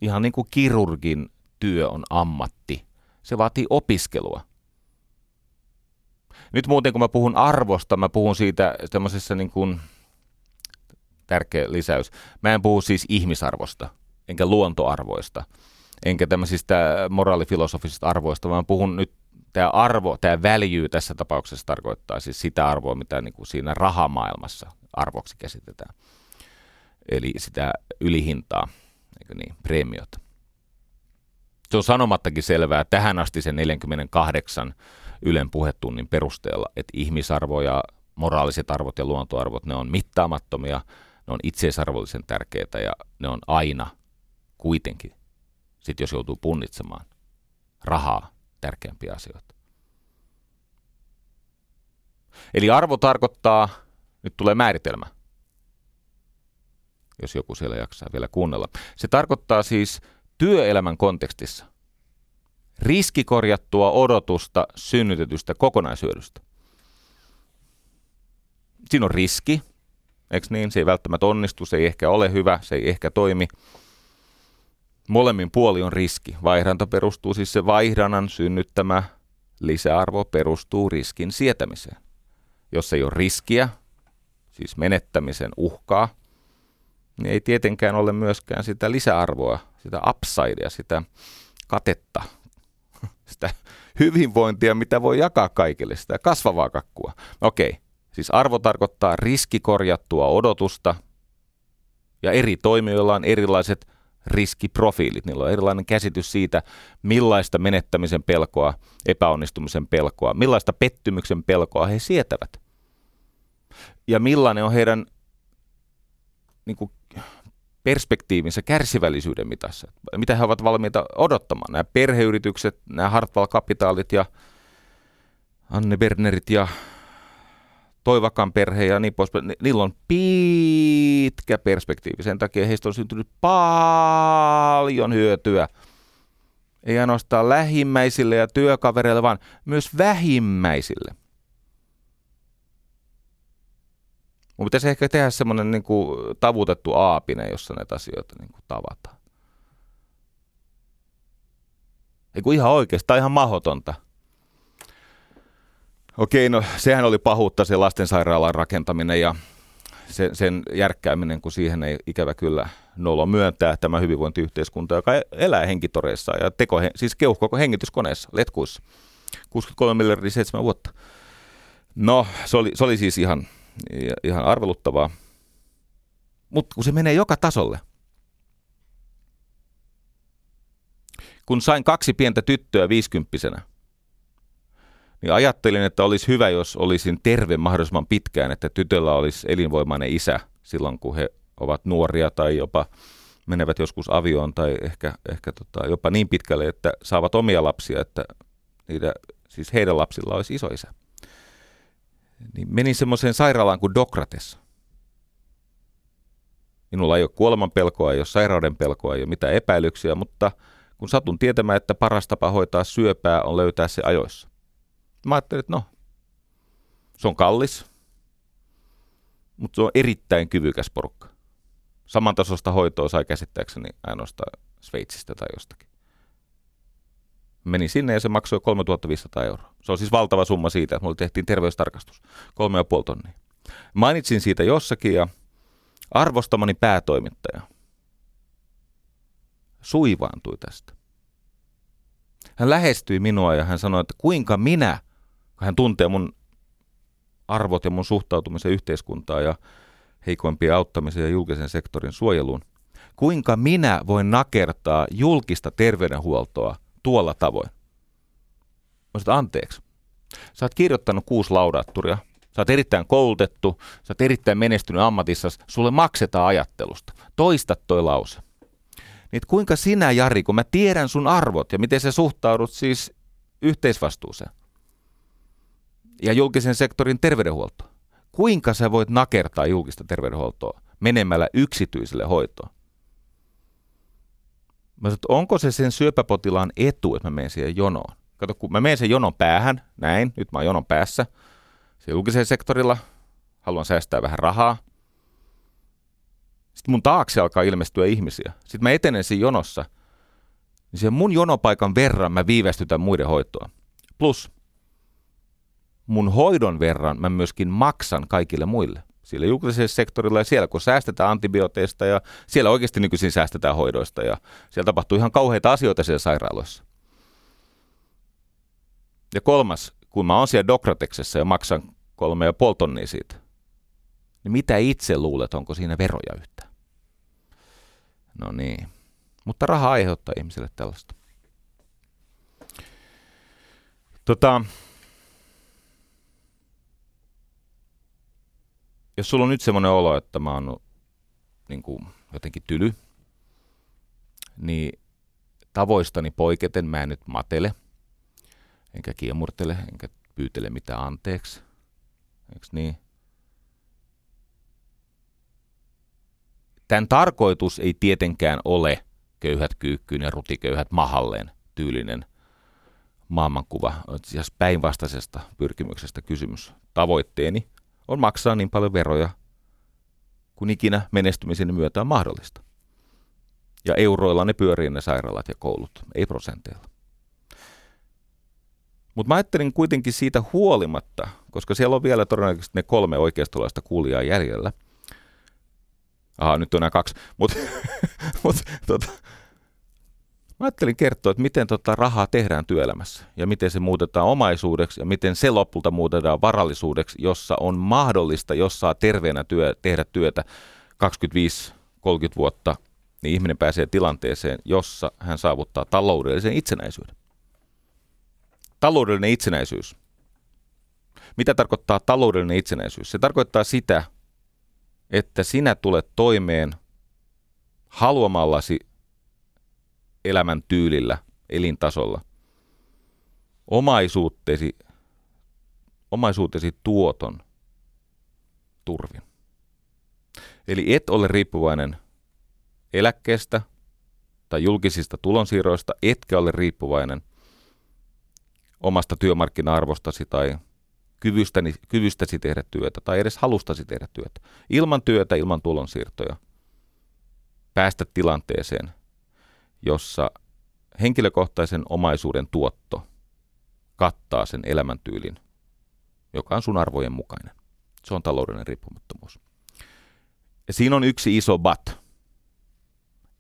Ihan niin kuin kirurgin työ on ammatti. Se vaatii opiskelua. Nyt muuten kun mä puhun arvosta, mä puhun siitä tämmöisessä niin kuin, tärkeä lisäys. Mä en puhu siis ihmisarvosta, enkä luontoarvoista, enkä tämmöisistä moraalifilosofisista arvoista, vaan puhun nyt tämä arvo, tämä väljyy tässä tapauksessa tarkoittaa siis sitä arvoa, mitä niin kuin siinä rahamaailmassa arvoksi käsitetään. Eli sitä ylihintaa, eikö niin, preemiota se on sanomattakin selvää tähän asti sen 48 Ylen puhetunnin perusteella, että ihmisarvo ja moraaliset arvot ja luontoarvot, ne on mittaamattomia, ne on itseisarvollisen tärkeitä ja ne on aina kuitenkin, sit jos joutuu punnitsemaan, rahaa tärkeämpiä asioita. Eli arvo tarkoittaa, nyt tulee määritelmä, jos joku siellä jaksaa vielä kuunnella. Se tarkoittaa siis työelämän kontekstissa riskikorjattua odotusta synnytetystä kokonaishyödystä. Siinä on riski, eikö niin? Se ei välttämättä onnistu, se ei ehkä ole hyvä, se ei ehkä toimi. Molemmin puoli on riski. Vaihdanta perustuu siis se vaihdannan synnyttämä lisäarvo perustuu riskin sietämiseen. Jos ei ole riskiä, siis menettämisen uhkaa, niin ei tietenkään ole myöskään sitä lisäarvoa, sitä upsidea, sitä katetta, sitä hyvinvointia, mitä voi jakaa kaikille, sitä kasvavaa kakkua. Okei, siis arvo tarkoittaa riskikorjattua odotusta, ja eri toimijoilla on erilaiset riskiprofiilit. Niillä on erilainen käsitys siitä, millaista menettämisen pelkoa, epäonnistumisen pelkoa, millaista pettymyksen pelkoa he sietävät. Ja millainen on heidän niin kuin, perspektiivinsä kärsivällisyyden mitassa. Mitä he ovat valmiita odottamaan. Nämä perheyritykset, nämä Hartwall-kapitaalit ja Anne Bernerit ja Toivakan perhe ja niin poispäin, niillä on pitkä perspektiivi. Sen takia heistä on syntynyt paljon hyötyä. Ei ainoastaan lähimmäisille ja työkavereille, vaan myös vähimmäisille. Mun pitäisi ehkä tehdä semmoinen niin tavutettu aapine, jossa näitä asioita niin kuin tavataan. Ei kun ihan oikeastaan ihan mahdotonta. Okei, no sehän oli pahuutta se lastensairaalan rakentaminen ja sen, sen järkkääminen, kun siihen ei ikävä kyllä nolo myöntää tämä hyvinvointiyhteiskunta, joka elää henkitoreissa ja teko, siis keuhkoko hengityskoneessa, letkuissa. 63 miljardia seitsemän vuotta. No, se oli, se oli siis ihan, ihan arveluttavaa. Mutta kun se menee joka tasolle. Kun sain kaksi pientä tyttöä viisikymppisenä, niin ajattelin, että olisi hyvä, jos olisin terve mahdollisimman pitkään, että tytöllä olisi elinvoimainen isä silloin, kun he ovat nuoria tai jopa menevät joskus avioon tai ehkä, ehkä tota, jopa niin pitkälle, että saavat omia lapsia, että niitä, siis heidän lapsilla olisi isä. Niin menin semmoiseen sairaalaan kuin Dokrates. Minulla ei ole kuoleman pelkoa, ei ole sairauden pelkoa, ei ole mitään epäilyksiä, mutta kun satun tietämään, että paras tapa hoitaa syöpää on löytää se ajoissa. Mä ajattelin, että no, se on kallis, mutta se on erittäin kyvykäs porukka. Samantasosta hoitoa sai käsittääkseni ainoastaan Sveitsistä tai jostakin. Meni sinne ja se maksoi 3500 euroa. Se on siis valtava summa siitä, että mulle tehtiin terveystarkastus. 3,5 tonnia. Mainitsin siitä jossakin ja arvostamani päätoimittaja suivaantui tästä. Hän lähestyi minua ja hän sanoi, että kuinka minä hän tuntee mun arvot ja mun suhtautumisen yhteiskuntaa ja heikoimpien auttamiseen ja julkisen sektorin suojeluun. Kuinka minä voin nakertaa julkista terveydenhuoltoa tuolla tavoin? Mä sanoin, anteeksi. Sä oot kirjoittanut kuusi laudatturia. Sä oot erittäin koulutettu, sä oot erittäin menestynyt ammatissa, sulle maksetaan ajattelusta. Toista toi lause. Niin kuinka sinä, Jari, kun mä tiedän sun arvot ja miten sä suhtaudut siis yhteisvastuuseen, ja julkisen sektorin terveydenhuolto. Kuinka sä voit nakertaa julkista terveydenhuoltoa menemällä yksityiselle hoitoon? Mä sanoin, onko se sen syöpäpotilaan etu, että mä menen siihen jonoon? Kato, kun mä menen sen jonon päähän, näin, nyt mä oon jonon päässä, se julkisella sektorilla, haluan säästää vähän rahaa. Sitten mun taakse alkaa ilmestyä ihmisiä. Sitten mä etenen siinä jonossa, niin sen mun jonopaikan verran mä viivästytän muiden hoitoa. Plus, mun hoidon verran mä myöskin maksan kaikille muille. Siellä julkisella sektorilla ja siellä kun säästetään antibiooteista ja siellä oikeasti nykyisin säästetään hoidoista ja siellä tapahtuu ihan kauheita asioita siellä sairaaloissa. Ja kolmas, kun mä oon siellä Dokrateksessa ja maksan kolme ja puoli tonnia siitä, niin mitä itse luulet, onko siinä veroja yhtään? No niin. Mutta raha aiheuttaa ihmisille tällaista. Tota, jos sulla on nyt semmoinen olo, että mä oon niin kuin jotenkin tyly, niin tavoistani poiketen mä en nyt matele, enkä kiemurtele, enkä pyytele mitään anteeksi. Eikö niin? Tämän tarkoitus ei tietenkään ole köyhät kyykkyyn ja rutiköyhät mahalleen tyylinen maailmankuva. Siis päinvastaisesta pyrkimyksestä kysymys. Tavoitteeni on maksaa niin paljon veroja kuin ikinä menestymisen myötä on mahdollista. Ja euroilla ne pyörii ne sairaalat ja koulut, ei prosenteilla. Mutta mä ajattelin kuitenkin siitä huolimatta, koska siellä on vielä todennäköisesti ne kolme oikeistolaista kuulijaa jäljellä. Aha, nyt on nämä kaksi. Mutta mut, tota, mä ajattelin kertoa, että miten tota rahaa tehdään työelämässä ja miten se muutetaan omaisuudeksi ja miten se lopulta muutetaan varallisuudeksi, jossa on mahdollista, jos saa terveenä työ, tehdä työtä 25-30 vuotta, niin ihminen pääsee tilanteeseen, jossa hän saavuttaa taloudellisen itsenäisyyden. Taloudellinen itsenäisyys. Mitä tarkoittaa taloudellinen itsenäisyys? Se tarkoittaa sitä, että sinä tulet toimeen haluamallasi elämän tyylillä, elintasolla. Omaisuutesi, omaisuutesi tuoton turvin. Eli et ole riippuvainen eläkkeestä tai julkisista tulonsiirroista, etkä ole riippuvainen omasta työmarkkina-arvostasi tai kyvystäni, kyvystäsi tehdä työtä tai edes halustasi tehdä työtä. Ilman työtä, ilman tulonsiirtoja päästä tilanteeseen, jossa henkilökohtaisen omaisuuden tuotto kattaa sen elämäntyylin, joka on sun arvojen mukainen. Se on taloudellinen riippumattomuus. Ja siinä on yksi iso bat.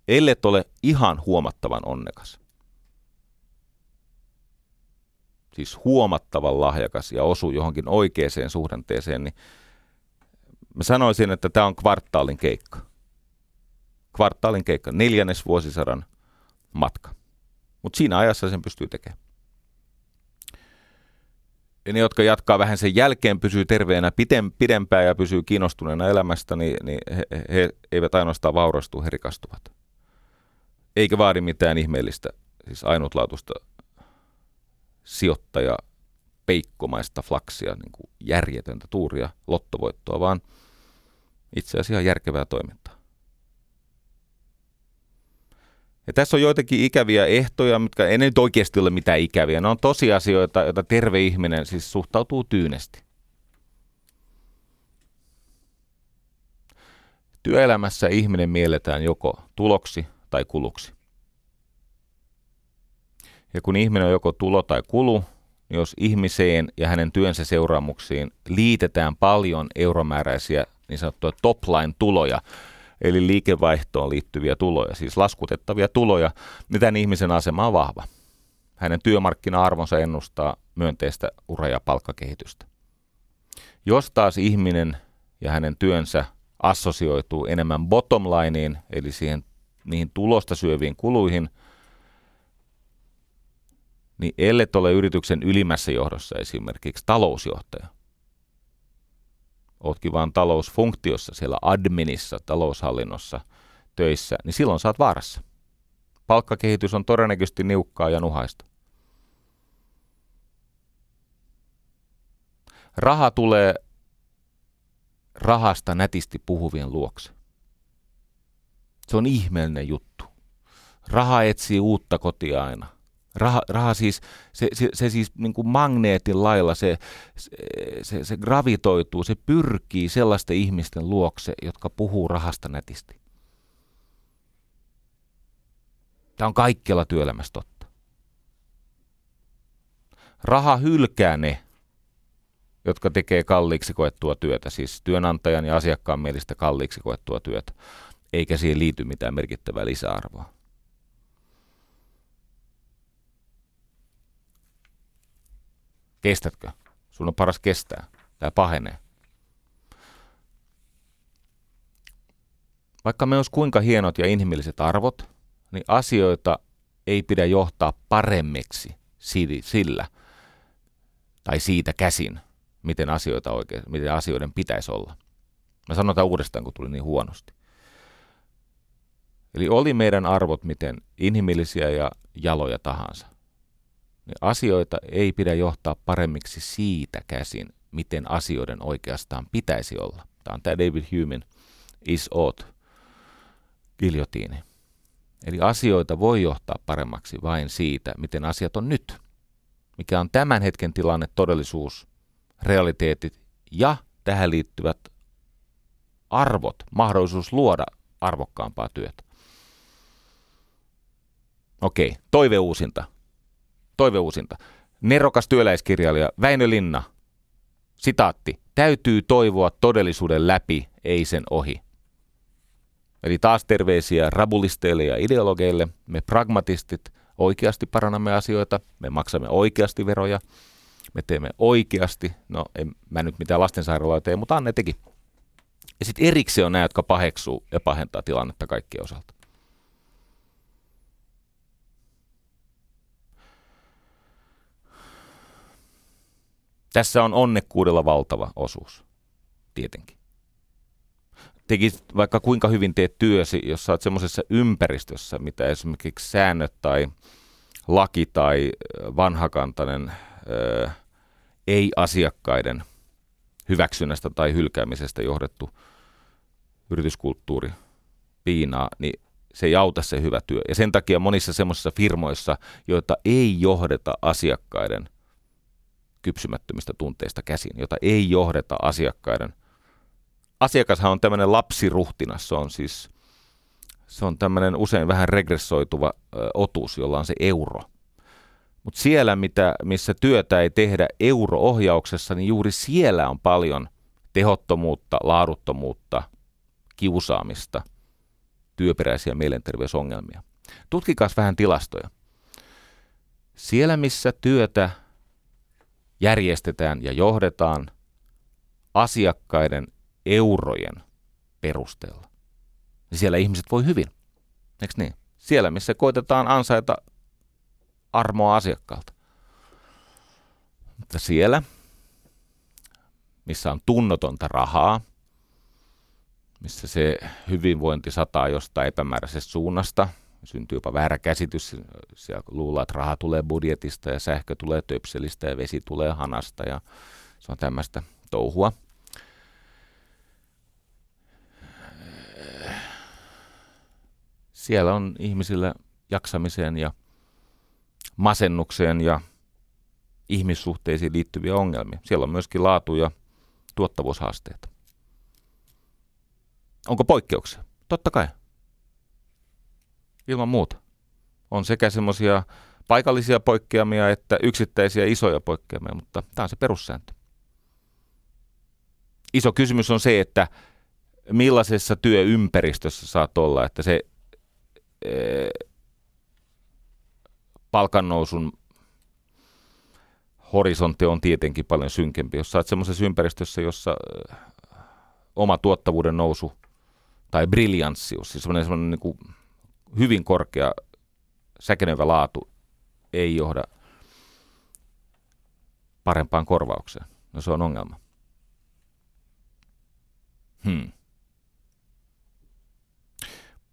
Ellet ole ihan huomattavan onnekas, siis huomattavan lahjakas ja osuu johonkin oikeaan suhdanteeseen, niin mä sanoisin, että tämä on kvartaalin keikka. Kvartaalin keikka, neljännes vuosisadan matka. Mutta siinä ajassa sen pystyy tekemään. Ja ne, jotka jatkaa vähän sen jälkeen, pysyy terveenä pidempään ja pysyy kiinnostuneena elämästä, niin, niin he, he eivät ainoastaan vaurastu, he rikastuvat. Eikä vaadi mitään ihmeellistä, siis ainutlaatuista sijoittaja peikkomaista flaksia, niin kuin järjetöntä tuuria, lottovoittoa, vaan itse asiassa järkevää toimintaa. Ja tässä on joitakin ikäviä ehtoja, mitkä ei nyt oikeasti ole mitään ikäviä. Ne on tosiasioita, joita terve ihminen siis suhtautuu tyynesti. Työelämässä ihminen mielletään joko tuloksi tai kuluksi. Ja kun ihminen on joko tulo tai kulu, niin jos ihmiseen ja hänen työnsä seuraamuksiin liitetään paljon euromääräisiä niin sanottuja topline-tuloja, eli liikevaihtoon liittyviä tuloja, siis laskutettavia tuloja, niin tämän ihmisen asema on vahva. Hänen työmarkkina-arvonsa ennustaa myönteistä ura- ja palkkakehitystä. Jos taas ihminen ja hänen työnsä assosioituu enemmän bottom lineen, eli siihen, niihin tulosta syöviin kuluihin – niin ellet ole yrityksen ylimmässä johdossa esimerkiksi talousjohtaja, ootkin vaan talousfunktiossa siellä adminissa, taloushallinnossa töissä, niin silloin saat vaarassa. Palkkakehitys on todennäköisesti niukkaa ja nuhaista. Raha tulee rahasta nätisti puhuvien luokse. Se on ihmeellinen juttu. Raha etsii uutta kotia aina – Raha, raha siis, se, se, se siis niin kuin magneetin lailla, se, se, se gravitoituu, se pyrkii sellaisten ihmisten luokse, jotka puhuu rahasta nätisti. Tämä on kaikkialla työelämässä totta. Raha hylkää ne, jotka tekee kalliiksi koettua työtä, siis työnantajan ja asiakkaan mielestä kalliiksi koettua työtä, eikä siihen liity mitään merkittävää lisäarvoa. Kestätkö? Sun on paras kestää. Tämä pahenee. Vaikka me olisi kuinka hienot ja inhimilliset arvot, niin asioita ei pidä johtaa paremmiksi sillä tai siitä käsin, miten, asioita oikein, miten asioiden pitäisi olla. Mä sanon tämän uudestaan, kun tuli niin huonosti. Eli oli meidän arvot miten inhimillisiä ja jaloja tahansa. Asioita ei pidä johtaa paremmiksi siitä käsin, miten asioiden oikeastaan pitäisi olla. Tämä on tämä David Humein is ought giljotiini. Eli asioita voi johtaa paremmaksi vain siitä, miten asiat on nyt. Mikä on tämän hetken tilanne, todellisuus, realiteetit ja tähän liittyvät arvot, mahdollisuus luoda arvokkaampaa työtä. Okei, toiveuusinta. Toiveuusinta. Nerokas työläiskirjailija Väinö Linna. Sitaatti. Täytyy toivoa todellisuuden läpi, ei sen ohi. Eli taas terveisiä rabulisteille ja ideologeille. Me pragmatistit oikeasti parannamme asioita, me maksamme oikeasti veroja, me teemme oikeasti, no en mä nyt mitään lastensairaalaa tee, mutta Anne teki. Ja sitten erikseen on nämä, jotka paheksuu ja pahentaa tilannetta kaikkien osalta. Tässä on onnekkuudella valtava osuus, tietenkin. Tekit vaikka kuinka hyvin teet työsi, jos sä oot semmoisessa ympäristössä, mitä esimerkiksi säännöt tai laki tai vanhakantainen ei-asiakkaiden hyväksynnästä tai hylkäämisestä johdettu yrityskulttuuri piinaa, niin se ei auta se hyvä työ. Ja sen takia monissa semmoisissa firmoissa, joita ei johdeta asiakkaiden kypsymättömistä tunteista käsin, jota ei johdeta asiakkaiden. Asiakashan on tämmöinen lapsiruhtinas, se on siis se on tämmöinen usein vähän regressoituva otus, jolla on se euro. Mutta siellä, mitä, missä työtä ei tehdä euroohjauksessa, niin juuri siellä on paljon tehottomuutta, laaduttomuutta, kiusaamista, työperäisiä mielenterveysongelmia. Tutkikaa vähän tilastoja. Siellä, missä työtä järjestetään ja johdetaan asiakkaiden eurojen perusteella, siellä ihmiset voi hyvin. Eikö niin? Siellä, missä koitetaan ansaita armoa asiakkaalta. Mutta siellä, missä on tunnotonta rahaa, missä se hyvinvointi sataa jostain epämääräisestä suunnasta, syntyy jopa väärä käsitys, siellä luullaan, että raha tulee budjetista ja sähkö tulee töpselistä ja vesi tulee hanasta ja se on tämmöistä touhua. Siellä on ihmisillä jaksamiseen ja masennukseen ja ihmissuhteisiin liittyviä ongelmia. Siellä on myöskin laatu- ja tuottavuushaasteita. Onko poikkeuksia? Totta kai. Ilman muuta. On sekä semmoisia paikallisia poikkeamia että yksittäisiä isoja poikkeamia, mutta tämä on se perussääntö. Iso kysymys on se, että millaisessa työympäristössä saat olla, että se palkannousun horisontti on tietenkin paljon synkempi. Jos saat semmoisessa ympäristössä, jossa oma tuottavuuden nousu tai briljanssius, siis semmoinen, semmoinen niin kuin hyvin korkea säkenevä laatu ei johda parempaan korvaukseen. No se on ongelma. Hmm.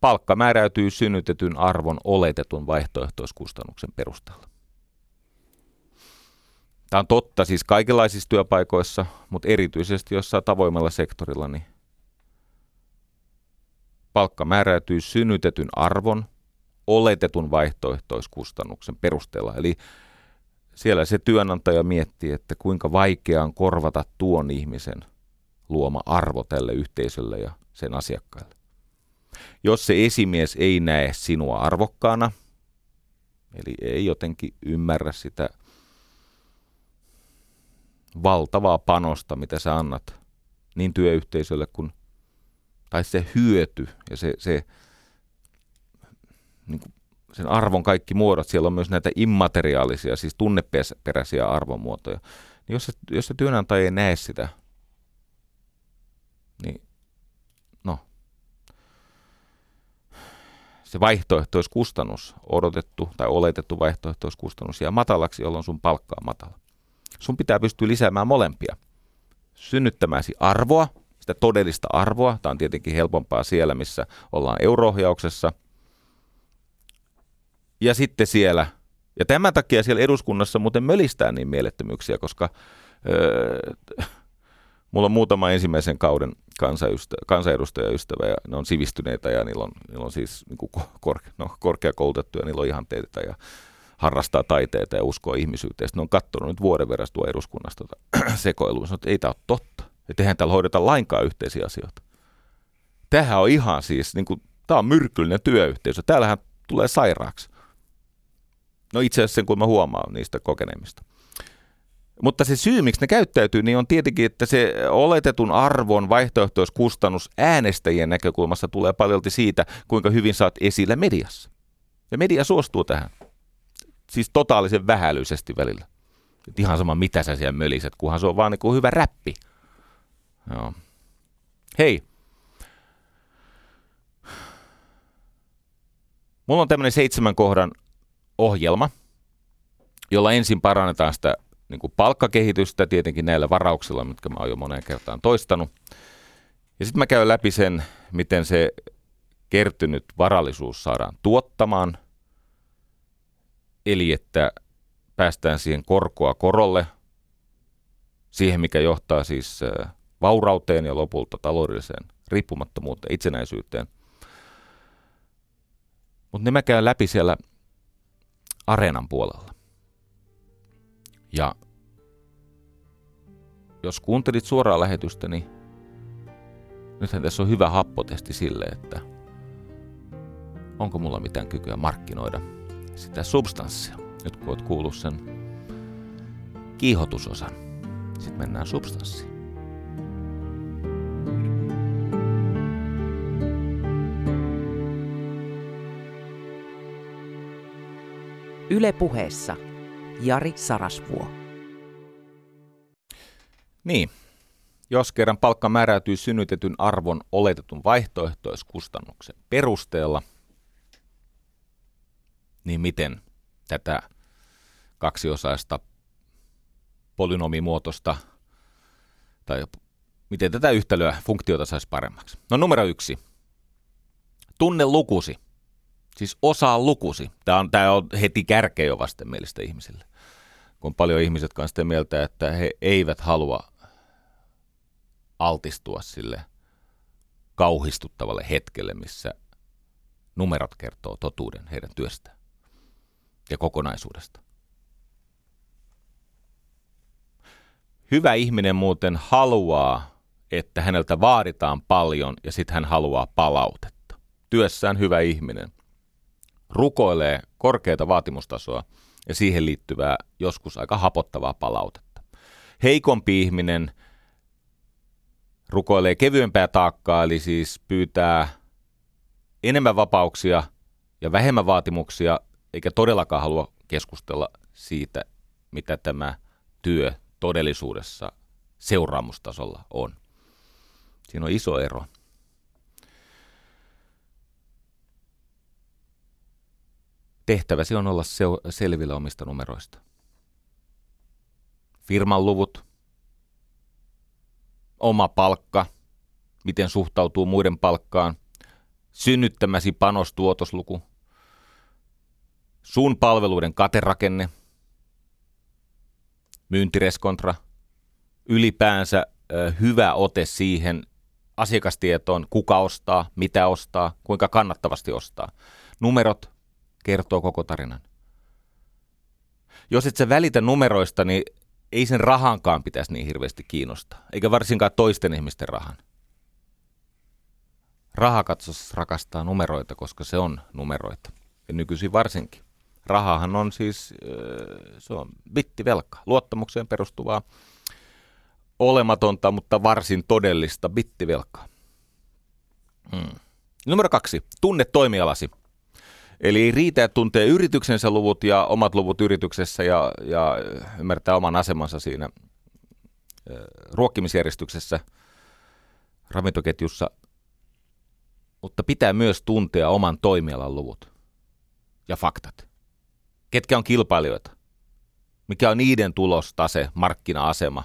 Palkka määräytyy synnytetyn arvon oletetun vaihtoehtoiskustannuksen perusteella. Tämä on totta siis kaikenlaisissa työpaikoissa, mutta erityisesti jossain tavoimella sektorilla, niin palkka määräytyy synnytetyn arvon oletetun vaihtoehtoiskustannuksen perusteella. Eli siellä se työnantaja miettii, että kuinka vaikeaa on korvata tuon ihmisen luoma arvo tälle yhteisölle ja sen asiakkaille. Jos se esimies ei näe sinua arvokkaana, eli ei jotenkin ymmärrä sitä valtavaa panosta, mitä sä annat niin työyhteisölle kuin, tai se hyöty ja se, se niin kuin sen arvon kaikki muodot, siellä on myös näitä immateriaalisia, siis tunneperäisiä arvomuotoja. Niin jos, se, jos se työnantaja ei näe sitä, niin se vaihtoehtoiskustannus, odotettu tai oletettu vaihtoehtoiskustannus jää matalaksi, jolloin sun palkka on matala. Sun pitää pystyä lisäämään molempia. Synnyttämäsi arvoa, sitä todellista arvoa. Tämä on tietenkin helpompaa siellä, missä ollaan euroohjauksessa. ja sitten siellä, ja tämän takia siellä eduskunnassa muuten mölistää niin mielettömyyksiä, koska öö, mulla on muutama ensimmäisen kauden kansanedustajaystävä ja ne on sivistyneitä ja niillä on, niillä on siis niin kuin korke, no, korkeakoulutettuja, niillä on ihan teitä ja harrastaa taiteita ja uskoo ihmisyyteen. Sitten ne on katsonut nyt vuoden verran tuo eduskunnasta tuota sekoilua. Sanoin, että ei tämä ole totta. Että eihän täällä hoideta lainkaan yhteisiä asioita. Tämähän on ihan siis, niin kuin, tämä on myrkyllinen työyhteisö. Täällähän tulee sairaaksi. No itse asiassa sen, kun mä huomaan niistä kokeneemmista. Mutta se syy, miksi ne käyttäytyy, niin on tietenkin, että se oletetun arvon vaihtoehtoiskustannus äänestäjien näkökulmasta tulee paljolti siitä, kuinka hyvin saat esillä mediassa. Ja media suostuu tähän. Siis totaalisen vähäilyisesti välillä. Et ihan sama, mitä sä siellä möliset, kunhan se on vaan niin hyvä räppi. Joo. Hei. Mulla on tämmöinen seitsemän kohdan ohjelma, jolla ensin parannetaan sitä niin kuin palkkakehitystä tietenkin näillä varauksilla, mitkä mä oon jo moneen kertaan toistanut. Ja sitten mä käyn läpi sen, miten se kertynyt varallisuus saadaan tuottamaan. Eli että päästään siihen korkoa korolle, siihen mikä johtaa siis vaurauteen ja lopulta taloudelliseen riippumattomuuteen, itsenäisyyteen. Mutta ne mä käyn läpi siellä areenan puolella. Ja jos kuuntelit suoraa lähetystä, niin nythän tässä on hyvä happotesti sille, että onko mulla mitään kykyä markkinoida sitä substanssia. Nyt kun oot kuullut sen kiihotusosan, sitten mennään substanssiin. Yle puheessa Jari Sarasvuo. Niin, jos kerran palkka määräytyy synnytetyn arvon oletetun vaihtoehtoiskustannuksen perusteella, niin miten tätä kaksiosaista polynomimuotoista tai miten tätä yhtälöä, funktiota saisi paremmaksi? No numero yksi. Tunne lukusi. Siis osaa lukusi. Tämä on, tämä on heti kärkeä jo vastenmielistä ihmisille. Kun paljon ihmiset kanssa sitä mieltä, että he eivät halua altistua sille kauhistuttavalle hetkelle, missä numerot kertoo totuuden heidän työstään ja kokonaisuudesta. Hyvä ihminen muuten haluaa, että häneltä vaaditaan paljon ja sitten hän haluaa palautetta. Työssään hyvä ihminen rukoilee korkeata vaatimustasoa ja siihen liittyvää joskus aika hapottavaa palautetta. Heikompi ihminen rukoilee kevyempää taakkaa, eli siis pyytää enemmän vapauksia ja vähemmän vaatimuksia, eikä todellakaan halua keskustella siitä, mitä tämä työ todellisuudessa seuraamustasolla on. Siinä on iso ero. Tehtäväsi on olla selvillä omista numeroista. Firman luvut, oma palkka, miten suhtautuu muiden palkkaan, synnyttämäsi panostuotosluku, sun palveluiden katerakenne, myyntireskontra, ylipäänsä ö, hyvä ote siihen asiakastietoon, kuka ostaa, mitä ostaa, kuinka kannattavasti ostaa. Numerot kertoo koko tarinan. Jos et sä välitä numeroista, niin ei sen rahankaan pitäisi niin hirveästi kiinnostaa, eikä varsinkaan toisten ihmisten rahan. Rahakatsos rakastaa numeroita, koska se on numeroita. Ja nykyisin varsinkin. Rahahan on siis, se on bittivelka, luottamukseen perustuvaa, olematonta, mutta varsin todellista bittivelkaa. Hmm. Numero kaksi, tunne toimialasi. Eli ei riitä, että tuntee yrityksensä luvut ja omat luvut yrityksessä ja, ja ymmärtää oman asemansa siinä ruokkimisjärjestyksessä ravintoketjussa, mutta pitää myös tuntea oman toimialan luvut ja faktat. Ketkä on kilpailijoita? Mikä on niiden tulostase, markkina-asema?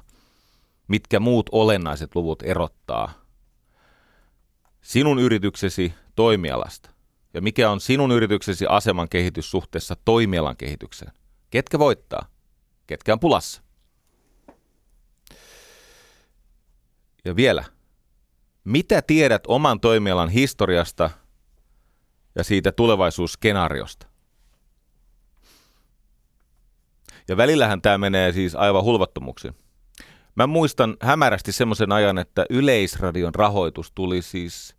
Mitkä muut olennaiset luvut erottaa sinun yrityksesi toimialasta? Ja mikä on sinun yrityksesi aseman kehitys suhteessa toimialan kehitykseen? Ketkä voittaa? Ketkä on pulassa? Ja vielä, mitä tiedät oman toimialan historiasta ja siitä tulevaisuusskenaariosta? Ja välillähän tämä menee siis aivan hulvattomuksiin. Mä muistan hämärästi semmoisen ajan, että Yleisradion rahoitus tuli siis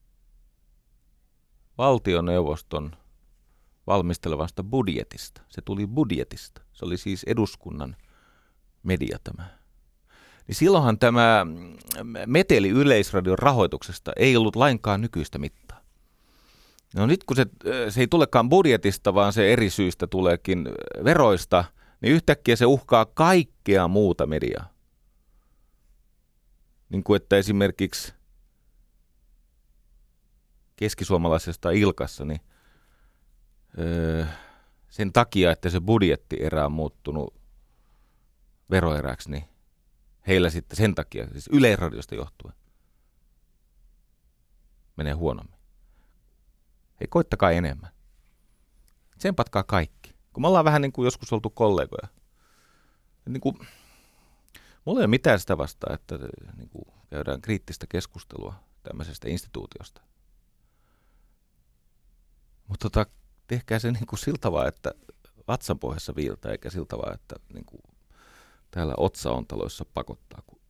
valtioneuvoston valmistelevasta budjetista. Se tuli budjetista. Se oli siis eduskunnan media tämä. Niin silloinhan tämä meteli Yleisradion rahoituksesta ei ollut lainkaan nykyistä mittaa. No nyt kun se, se ei tulekaan budjetista, vaan se eri syystä tuleekin veroista, niin yhtäkkiä se uhkaa kaikkea muuta mediaa. Niin kuin että esimerkiksi keskisuomalaisesta Ilkassa, niin öö, sen takia, että se budjettierä on muuttunut veroeräksi, niin heillä sitten sen takia, siis Yleisradiosta johtuen, menee huonommin. Hei, koittakaa enemmän. Tsempatkaa kaikki. Kun me ollaan vähän niin kuin joskus oltu kollegoja. Niin kuin, mulla ei ole mitään sitä vastaa, että niin kuin käydään kriittistä keskustelua tämmöisestä instituutiosta. Mutta tota, tehkää se niin kuin siltä vaan, että vatsan pohjassa viiltä, eikä siltä vaan, että niin kuin täällä otsaontaloissa pakottaa, kun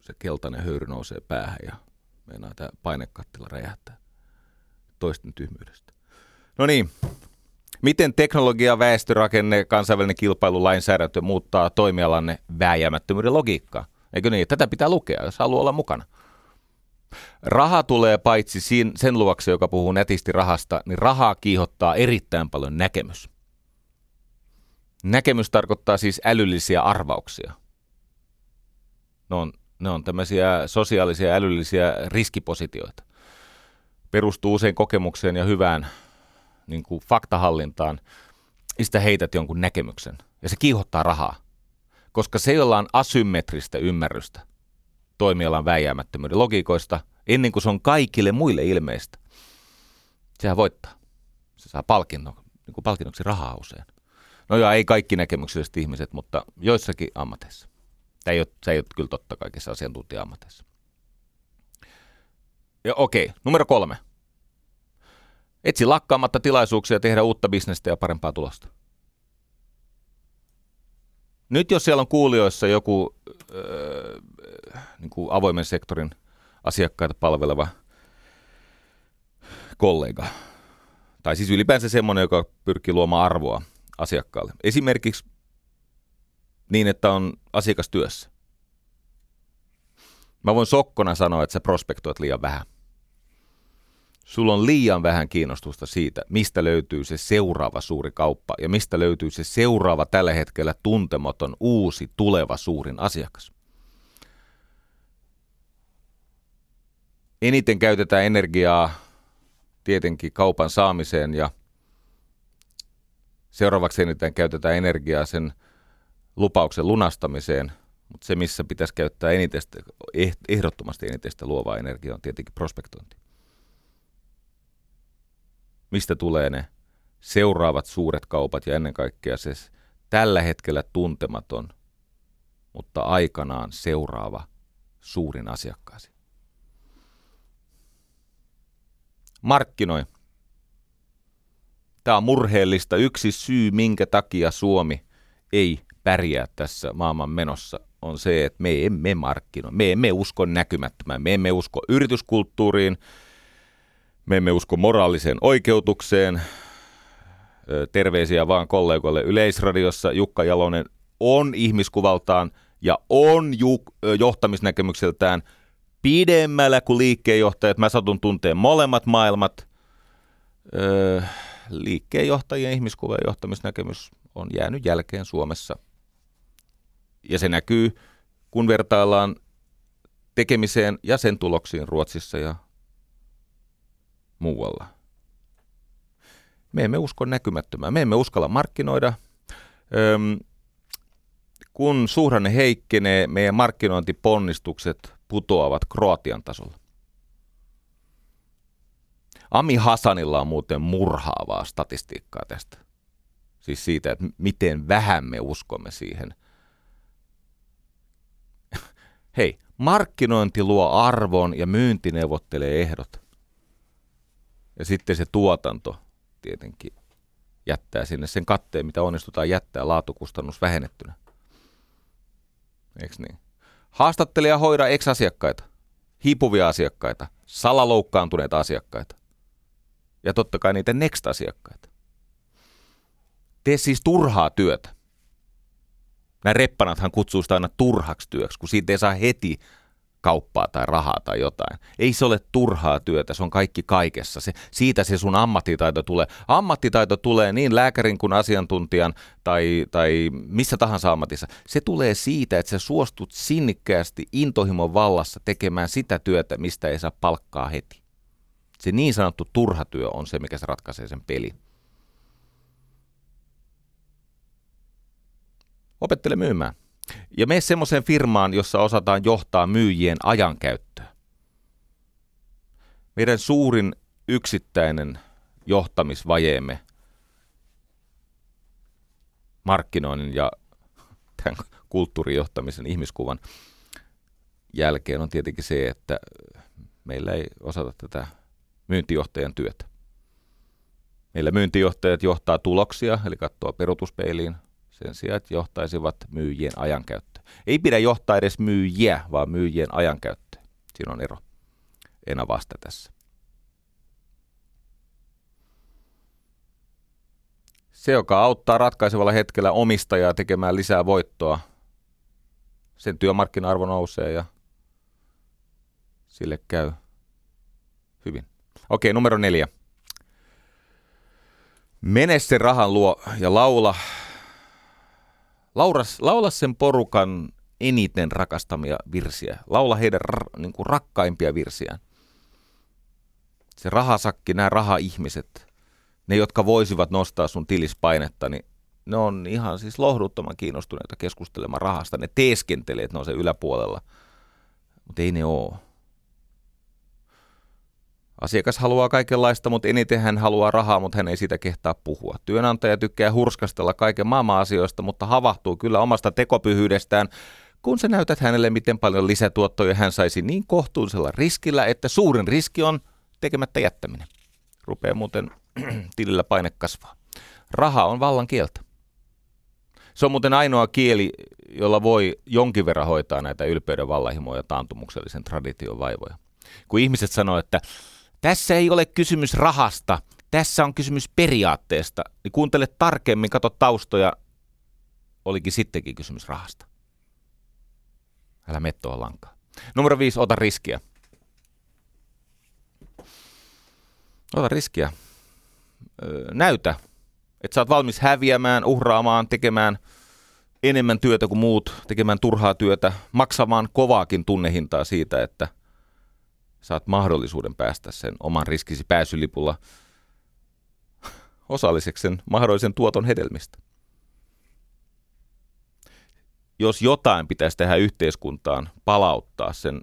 se keltainen höyry nousee päähän ja meinaa tämä painekattila räjähtää toisten tyhmyydestä. No niin, miten teknologia, väestörakenne, kansainvälinen kilpailu, lainsäädäntö muuttaa toimialanne vääjäämättömyyden logiikkaa? Eikö niin? Tätä pitää lukea, jos haluaa olla mukana. Raha tulee paitsi sen luokse, joka puhuu nätisti rahasta, niin rahaa kiihottaa erittäin paljon näkemys. Näkemys tarkoittaa siis älyllisiä arvauksia. Ne on, ne on tämmöisiä sosiaalisia älyllisiä riskipositioita. Perustuu usein kokemukseen ja hyvään niin kuin faktahallintaan. Ja sitä heität jonkun näkemyksen. Ja se kiihottaa rahaa. Koska se, jolla on asymmetristä ymmärrystä toimialan väijäämättömyyden logiikoista, ennen kuin se on kaikille muille ilmeistä, sehän voittaa. Se saa palkinnon, niin kuin palkinnoksi rahaa usein. No joo, ei kaikki näkemykselliset ihmiset, mutta joissakin ammateissa. Tämä ei ole, se ei ole kyllä totta kaikissa asiantuntija-ammateissa. Ja okei, numero kolme. Etsi lakkaamatta tilaisuuksia tehdä uutta bisnestä ja parempaa tulosta. Nyt jos siellä on kuulijoissa joku öö, niin kuin avoimen sektorin asiakkaita palveleva kollega, tai siis ylipäänsä semmoinen, joka pyrkii luomaan arvoa – asiakkaalle. Esimerkiksi niin, että on asiakastyössä. Mä voin sokkona sanoa, että sä prospektoit liian vähän. Sulla on liian vähän kiinnostusta siitä, mistä löytyy se seuraava suuri kauppa ja mistä löytyy se seuraava tällä hetkellä tuntematon uusi tuleva suurin asiakas. Eniten käytetään energiaa tietenkin kaupan saamiseen ja Seuraavaksi eniten käytetään energiaa sen lupauksen lunastamiseen, mutta se, missä pitäisi käyttää enitestä, eh, ehdottomasti enitestä luovaa energiaa, on tietenkin prospektointi. Mistä tulee ne seuraavat suuret kaupat ja ennen kaikkea se tällä hetkellä tuntematon, mutta aikanaan seuraava suurin asiakkaasi. Markkinoi Tämä on murheellista. Yksi syy, minkä takia Suomi ei pärjää tässä maailman menossa, on se, että me emme markkinoi. Me emme usko näkymättömään. Me emme usko yrityskulttuuriin. Me emme usko moraaliseen oikeutukseen. Terveisiä vaan kollegoille Yleisradiossa. Jukka Jalonen on ihmiskuvaltaan ja on ju- johtamisnäkemykseltään pidemmällä kuin liikkeenjohtajat. Mä satun tunteen molemmat maailmat. Öö, liikkeenjohtajien ihmiskuva ja johtamisnäkemys on jäänyt jälkeen Suomessa. Ja se näkyy, kun vertaillaan tekemiseen ja sen tuloksiin Ruotsissa ja muualla. Me emme usko näkymättömään. Me emme uskalla markkinoida. Öm, kun suhdanne heikkenee, meidän markkinointiponnistukset putoavat Kroatian tasolla. Ami Hasanilla on muuten murhaavaa statistiikkaa tästä. Siis siitä, että miten vähän me uskomme siihen. Hei, markkinointi luo arvon ja myynti neuvottelee ehdot. Ja sitten se tuotanto tietenkin jättää sinne sen katteen, mitä onnistutaan jättää laatukustannus vähennettynä. Eikö niin? Haastattelija hoida ex-asiakkaita, hiipuvia asiakkaita, salaloukkaantuneita asiakkaita ja totta kai niitä next-asiakkaita. Tee siis turhaa työtä. Nämä reppanathan kutsuu sitä aina turhaksi työksi, kun siitä ei saa heti kauppaa tai rahaa tai jotain. Ei se ole turhaa työtä, se on kaikki kaikessa. Se, siitä se sun ammattitaito tulee. Ammattitaito tulee niin lääkärin kuin asiantuntijan tai, tai missä tahansa ammatissa. Se tulee siitä, että sä suostut sinnikkäästi intohimon vallassa tekemään sitä työtä, mistä ei saa palkkaa heti. Se niin sanottu turha työ on se, mikä se ratkaisee sen peli. Opettele myymään. Ja mene semmoiseen firmaan, jossa osataan johtaa myyjien ajankäyttöä. Meidän suurin yksittäinen johtamisvajeemme markkinoinnin ja tämän kulttuurijohtamisen ihmiskuvan jälkeen on tietenkin se, että meillä ei osata tätä myyntijohtajan työtä. Meillä myyntijohtajat johtaa tuloksia, eli katsoo perutuspeiliin, sen sijaan, että johtaisivat myyjien ajankäyttöä. Ei pidä johtaa edes myyjiä, vaan myyjien ajankäyttöä. Siinä on ero. En avaa sitä tässä. Se, joka auttaa ratkaisevalla hetkellä omistajaa tekemään lisää voittoa, sen työmarkkina-arvo nousee ja sille käy hyvin. Okei, numero neljä. Mene sen rahan luo ja laula Lauras, laula sen porukan eniten rakastamia virsiä. Laula heidän r- niin kuin rakkaimpia virsiään. Se rahasakki, nämä rahaihmiset, ne jotka voisivat nostaa sun tilispainetta, niin ne on ihan siis lohduttoman kiinnostuneita keskustelemaan rahasta. Ne teeskentelee, että ne on se yläpuolella, mutta ei ne ole. Asiakas haluaa kaikenlaista, mutta eniten hän haluaa rahaa, mutta hän ei siitä kehtaa puhua. Työnantaja tykkää hurskastella kaiken maailman asioista, mutta havahtuu kyllä omasta tekopyhyydestään, kun sä näytät hänelle, miten paljon lisätuottoja hän saisi niin kohtuullisella riskillä, että suurin riski on tekemättä jättäminen. Rupeaa muuten tilillä paine kasvaa. Raha on vallan kieltä. Se on muuten ainoa kieli, jolla voi jonkin verran hoitaa näitä ylpeyden vallahimoja ja taantumuksellisen tradition vaivoja. Kun ihmiset sanoo, että tässä ei ole kysymys rahasta, tässä on kysymys periaatteesta. Niin kuuntele tarkemmin, katso taustoja, olikin sittenkin kysymys rahasta. Älä mettoa lankaa. Numero viisi, ota riskiä. Ota riskiä. Öö, näytä, että sä oot valmis häviämään, uhraamaan, tekemään enemmän työtä kuin muut, tekemään turhaa työtä, maksamaan kovaakin tunnehintaa siitä, että saat mahdollisuuden päästä sen oman riskisi pääsylipulla osalliseksi sen mahdollisen tuoton hedelmistä. Jos jotain pitäisi tehdä yhteiskuntaan, palauttaa sen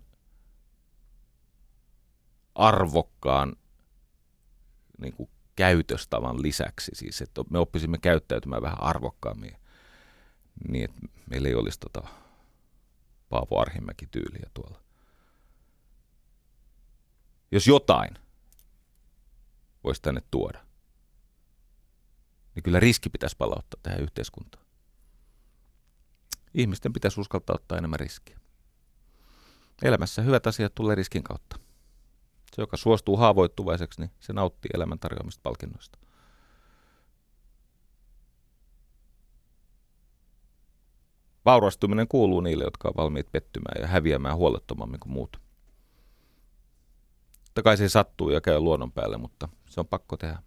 arvokkaan niin kuin käytöstavan lisäksi, siis että me oppisimme käyttäytymään vähän arvokkaammin, niin että meillä ei olisi tota Paavo Arhimäki tyyliä tuolla jos jotain voisi tänne tuoda, niin kyllä riski pitäisi palauttaa tähän yhteiskuntaan. Ihmisten pitäisi uskaltaa ottaa enemmän riskiä. Elämässä hyvät asiat tulee riskin kautta. Se, joka suostuu haavoittuvaiseksi, niin se nauttii elämän tarjoamista palkinnoista. Vaurastuminen kuuluu niille, jotka ovat valmiit pettymään ja häviämään huolettomammin kuin muut. Totta kai se sattuu ja käy luonnon päälle, mutta se on pakko tehdä.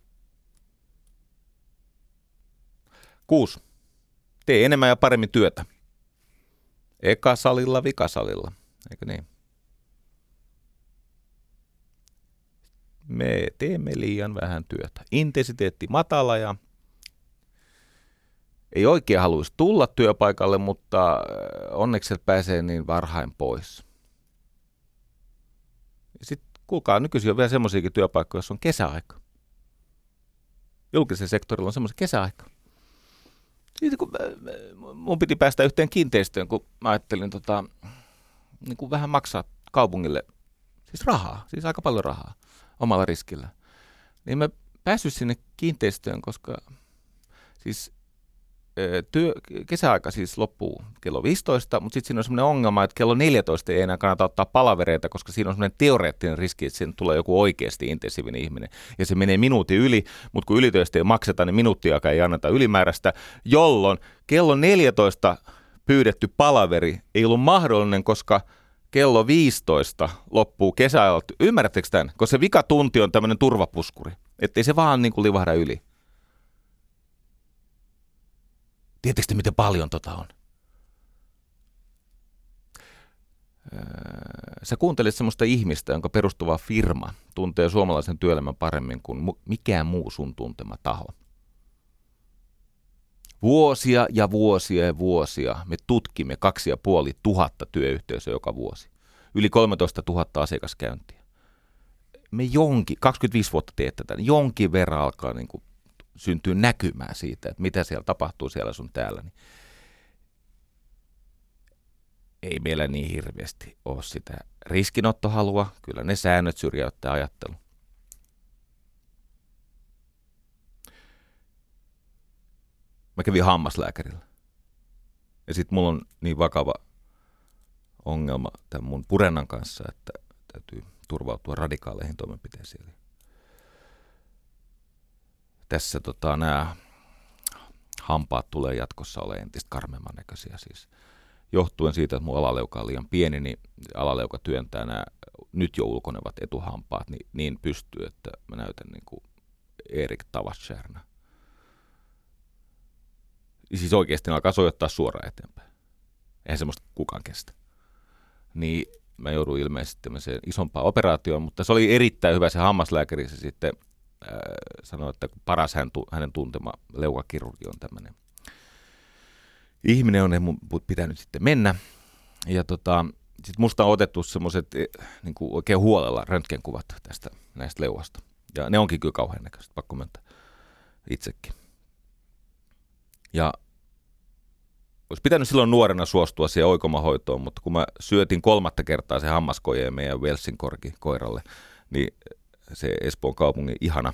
Kuusi. Tee enemmän ja paremmin työtä. Eka salilla, vikasalilla. Eikö niin? Me teemme liian vähän työtä. Intensiteetti matala ja ei oikein haluaisi tulla työpaikalle, mutta äh, onneksi pääsee niin varhain pois. Sitten kuulkaa, nykyisin on vielä semmoisiakin työpaikkoja, joissa on kesäaika. Julkisen sektorilla on semmoisen kesäaika. Siitä kun mun piti päästä yhteen kiinteistöön, kun mä ajattelin tota, niin kuin vähän maksaa kaupungille, siis rahaa, siis aika paljon rahaa omalla riskillä. Niin mä päässyt sinne kiinteistöön, koska siis työ, kesäaika siis loppuu kello 15, mutta sitten siinä on sellainen ongelma, että kello 14 ei enää kannata ottaa palavereita, koska siinä on sellainen teoreettinen riski, että siinä tulee joku oikeasti intensiivinen ihminen. Ja se menee minuutin yli, mutta kun ylitöistä ei makseta, niin minuuttiakaan ei anneta ylimääräistä, jolloin kello 14 pyydetty palaveri ei ollut mahdollinen, koska kello 15 loppuu kesäajalta. Ymmärrättekö tämän? Koska se vikatunti on tämmöinen turvapuskuri, ettei se vaan niin kuin livahda yli. Tiedättekö miten paljon tota on? Sä kuuntelit semmoista ihmistä, jonka perustuva firma tuntee suomalaisen työelämän paremmin kuin mikään muu sun tuntema taho. Vuosia ja vuosia ja vuosia me tutkimme kaksi ja puoli tuhatta työyhteisöä joka vuosi. Yli 13 000 asiakaskäyntiä. Me jonkin, 25 vuotta teet tätä, niin jonkin verran alkaa niin kuin syntyy näkymää siitä, että mitä siellä tapahtuu siellä sun täällä, niin ei meillä niin hirveästi ole sitä riskinottohalua. Kyllä ne säännöt syrjäyttää ajattelu. Mä kävin hammaslääkärillä. Ja sitten mulla on niin vakava ongelma tämän mun purennan kanssa, että täytyy turvautua radikaaleihin toimenpiteisiin tässä tota, nämä hampaat tulee jatkossa olemaan entistä karmemman näköisiä siis. Johtuen siitä, että mun alaleuka on liian pieni, niin alaleuka työntää nämä nyt jo ulkonevat etuhampaat niin, niin pystyy, että mä näytän niin kuin Erik Tavascherna. Siis oikeasti ne alkaa sojottaa suoraan eteenpäin. Eihän semmoista kukaan kestä. Niin mä joudun ilmeisesti tämmöiseen isompaan operaatioon, mutta se oli erittäin hyvä se hammaslääkäri se sitten Äh, sanoi, että paras hän, hänen tuntema leukakirurgi on tämmöinen ihminen, on mun pitänyt sitten mennä. Ja tota, sitten musta on otettu semmoiset eh, niin oikein huolella röntgenkuvat tästä näistä leuasta. Ja ne onkin kyllä kauhean näköiset, pakko myöntää itsekin. Ja olisi pitänyt silloin nuorena suostua siihen oikomahoitoon, mutta kun mä syötin kolmatta kertaa se hammaskoje meidän Velsinkorki koiralle, niin se Espoon kaupungin ihana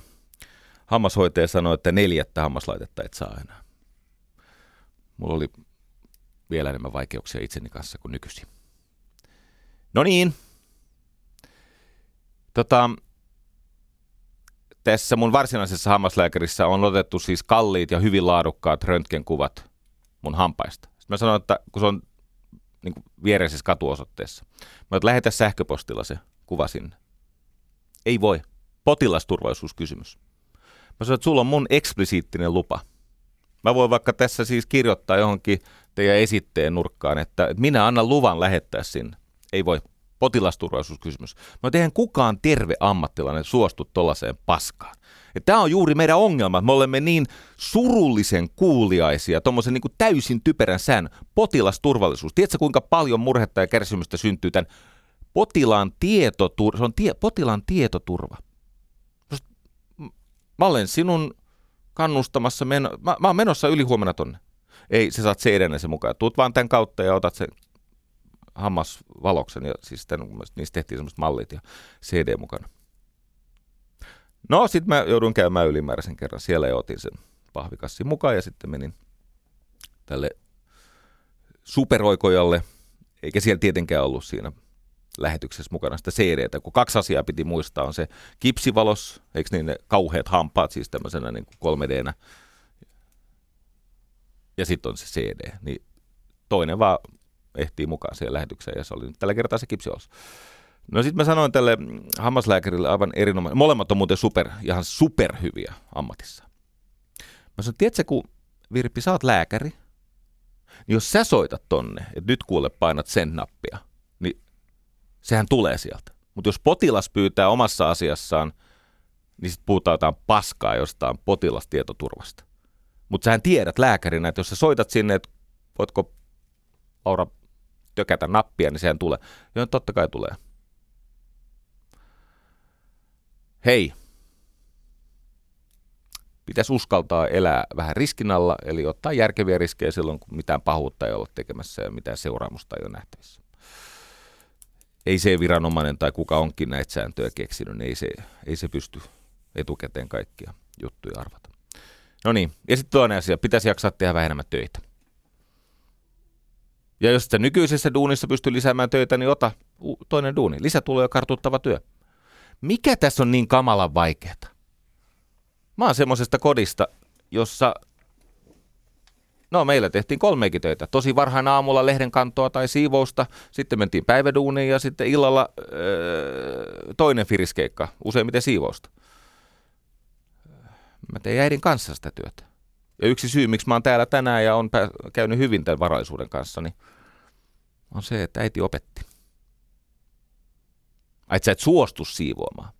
hammashoitaja sanoi, että neljättä hammaslaitetta et saa enää. Mulla oli vielä enemmän vaikeuksia itseni kanssa kuin nykyisin. No niin. Tota, tässä mun varsinaisessa hammaslääkärissä on otettu siis kalliit ja hyvin laadukkaat röntgenkuvat mun hampaista. Sitten mä sanoin, että kun se on niin viereisessä katuosoitteessa, mä lähetä sähköpostilla se kuva sinne. Ei voi. Potilasturvallisuuskysymys. Mä sanoin, että sulla on mun eksplisiittinen lupa. Mä voin vaikka tässä siis kirjoittaa johonkin teidän esitteen nurkkaan, että minä annan luvan lähettää sinne. Ei voi. Potilasturvallisuuskysymys. Mä tehän kukaan terve ammattilainen suostu tollaiseen paskaan. Tämä on juuri meidän ongelma, me olemme niin surullisen kuuliaisia, tuommoisen niin täysin typerän sään potilasturvallisuus. Tiedätkö kuinka paljon murhetta ja kärsimystä syntyy tämän potilaan tietoturva, se on tie, potilaan tietoturva. Mä olen sinun kannustamassa, meno, mä, mä oon menossa yli huomenna tonne. Ei, se saat cd sen mukaan. Tuut vaan tämän kautta ja otat sen hammasvaloksen, ja siis tämän, niistä tehtiin semmoiset mallit ja CD mukana. No, sitten mä joudun käymään ylimääräisen kerran siellä ja otin sen pahvikassin mukaan ja sitten menin tälle superoikojalle, eikä siellä tietenkään ollut siinä lähetyksessä mukana sitä cd kun kaksi asiaa piti muistaa, on se kipsivalos, eikö niin ne kauheat hampaat siis tämmöisenä niin kuin 3D-nä, ja sitten on se CD, niin toinen vaan ehtii mukaan siihen lähetykseen, ja se oli nyt tällä kertaa se kipsivalos. No sitten mä sanoin tälle hammaslääkärille aivan erinomainen, molemmat on muuten super, ihan superhyviä ammatissa. Mä sanoin, tiedätkö, kun Virpi, sä oot lääkäri, niin jos sä soitat tonne, että nyt kuule painat sen nappia, sehän tulee sieltä. Mutta jos potilas pyytää omassa asiassaan, niin sitten puhutaan jotain paskaa jostain potilastietoturvasta. Mutta sähän tiedät lääkärinä, että jos sä soitat sinne, että voitko Laura tökätä nappia, niin sehän tulee. Joo, totta kai tulee. hei, pitäisi uskaltaa elää vähän riskin alla, eli ottaa järkeviä riskejä silloin, kun mitään pahuutta ei ole tekemässä ja mitään seuraamusta ei ole nähtävissä. Ei se viranomainen tai kuka onkin näitä sääntöjä keksinyt, niin ei se, ei se pysty etukäteen kaikkia juttuja arvata. No niin, ja sitten toinen asia, pitäisi jaksaa tehdä vähän enemmän töitä. Ja jos sitä nykyisessä duunissa pystyy lisäämään töitä, niin ota toinen duuni. Lisätuloja kartuttava työ. Mikä tässä on niin kamalan vaikeaa? Mä oon semmoisesta kodista, jossa No meillä tehtiin kolmekin töitä. Tosi varhain aamulla lehden kantoa tai siivousta, sitten mentiin päiväduuniin ja sitten illalla öö, toinen firiskeikka, useimmiten siivousta. Mä tein äidin kanssa sitä työtä. Ja yksi syy, miksi mä oon täällä tänään ja on käynyt hyvin tämän varaisuuden kanssa, niin on se, että äiti opetti. Että sä et suostu siivoamaan,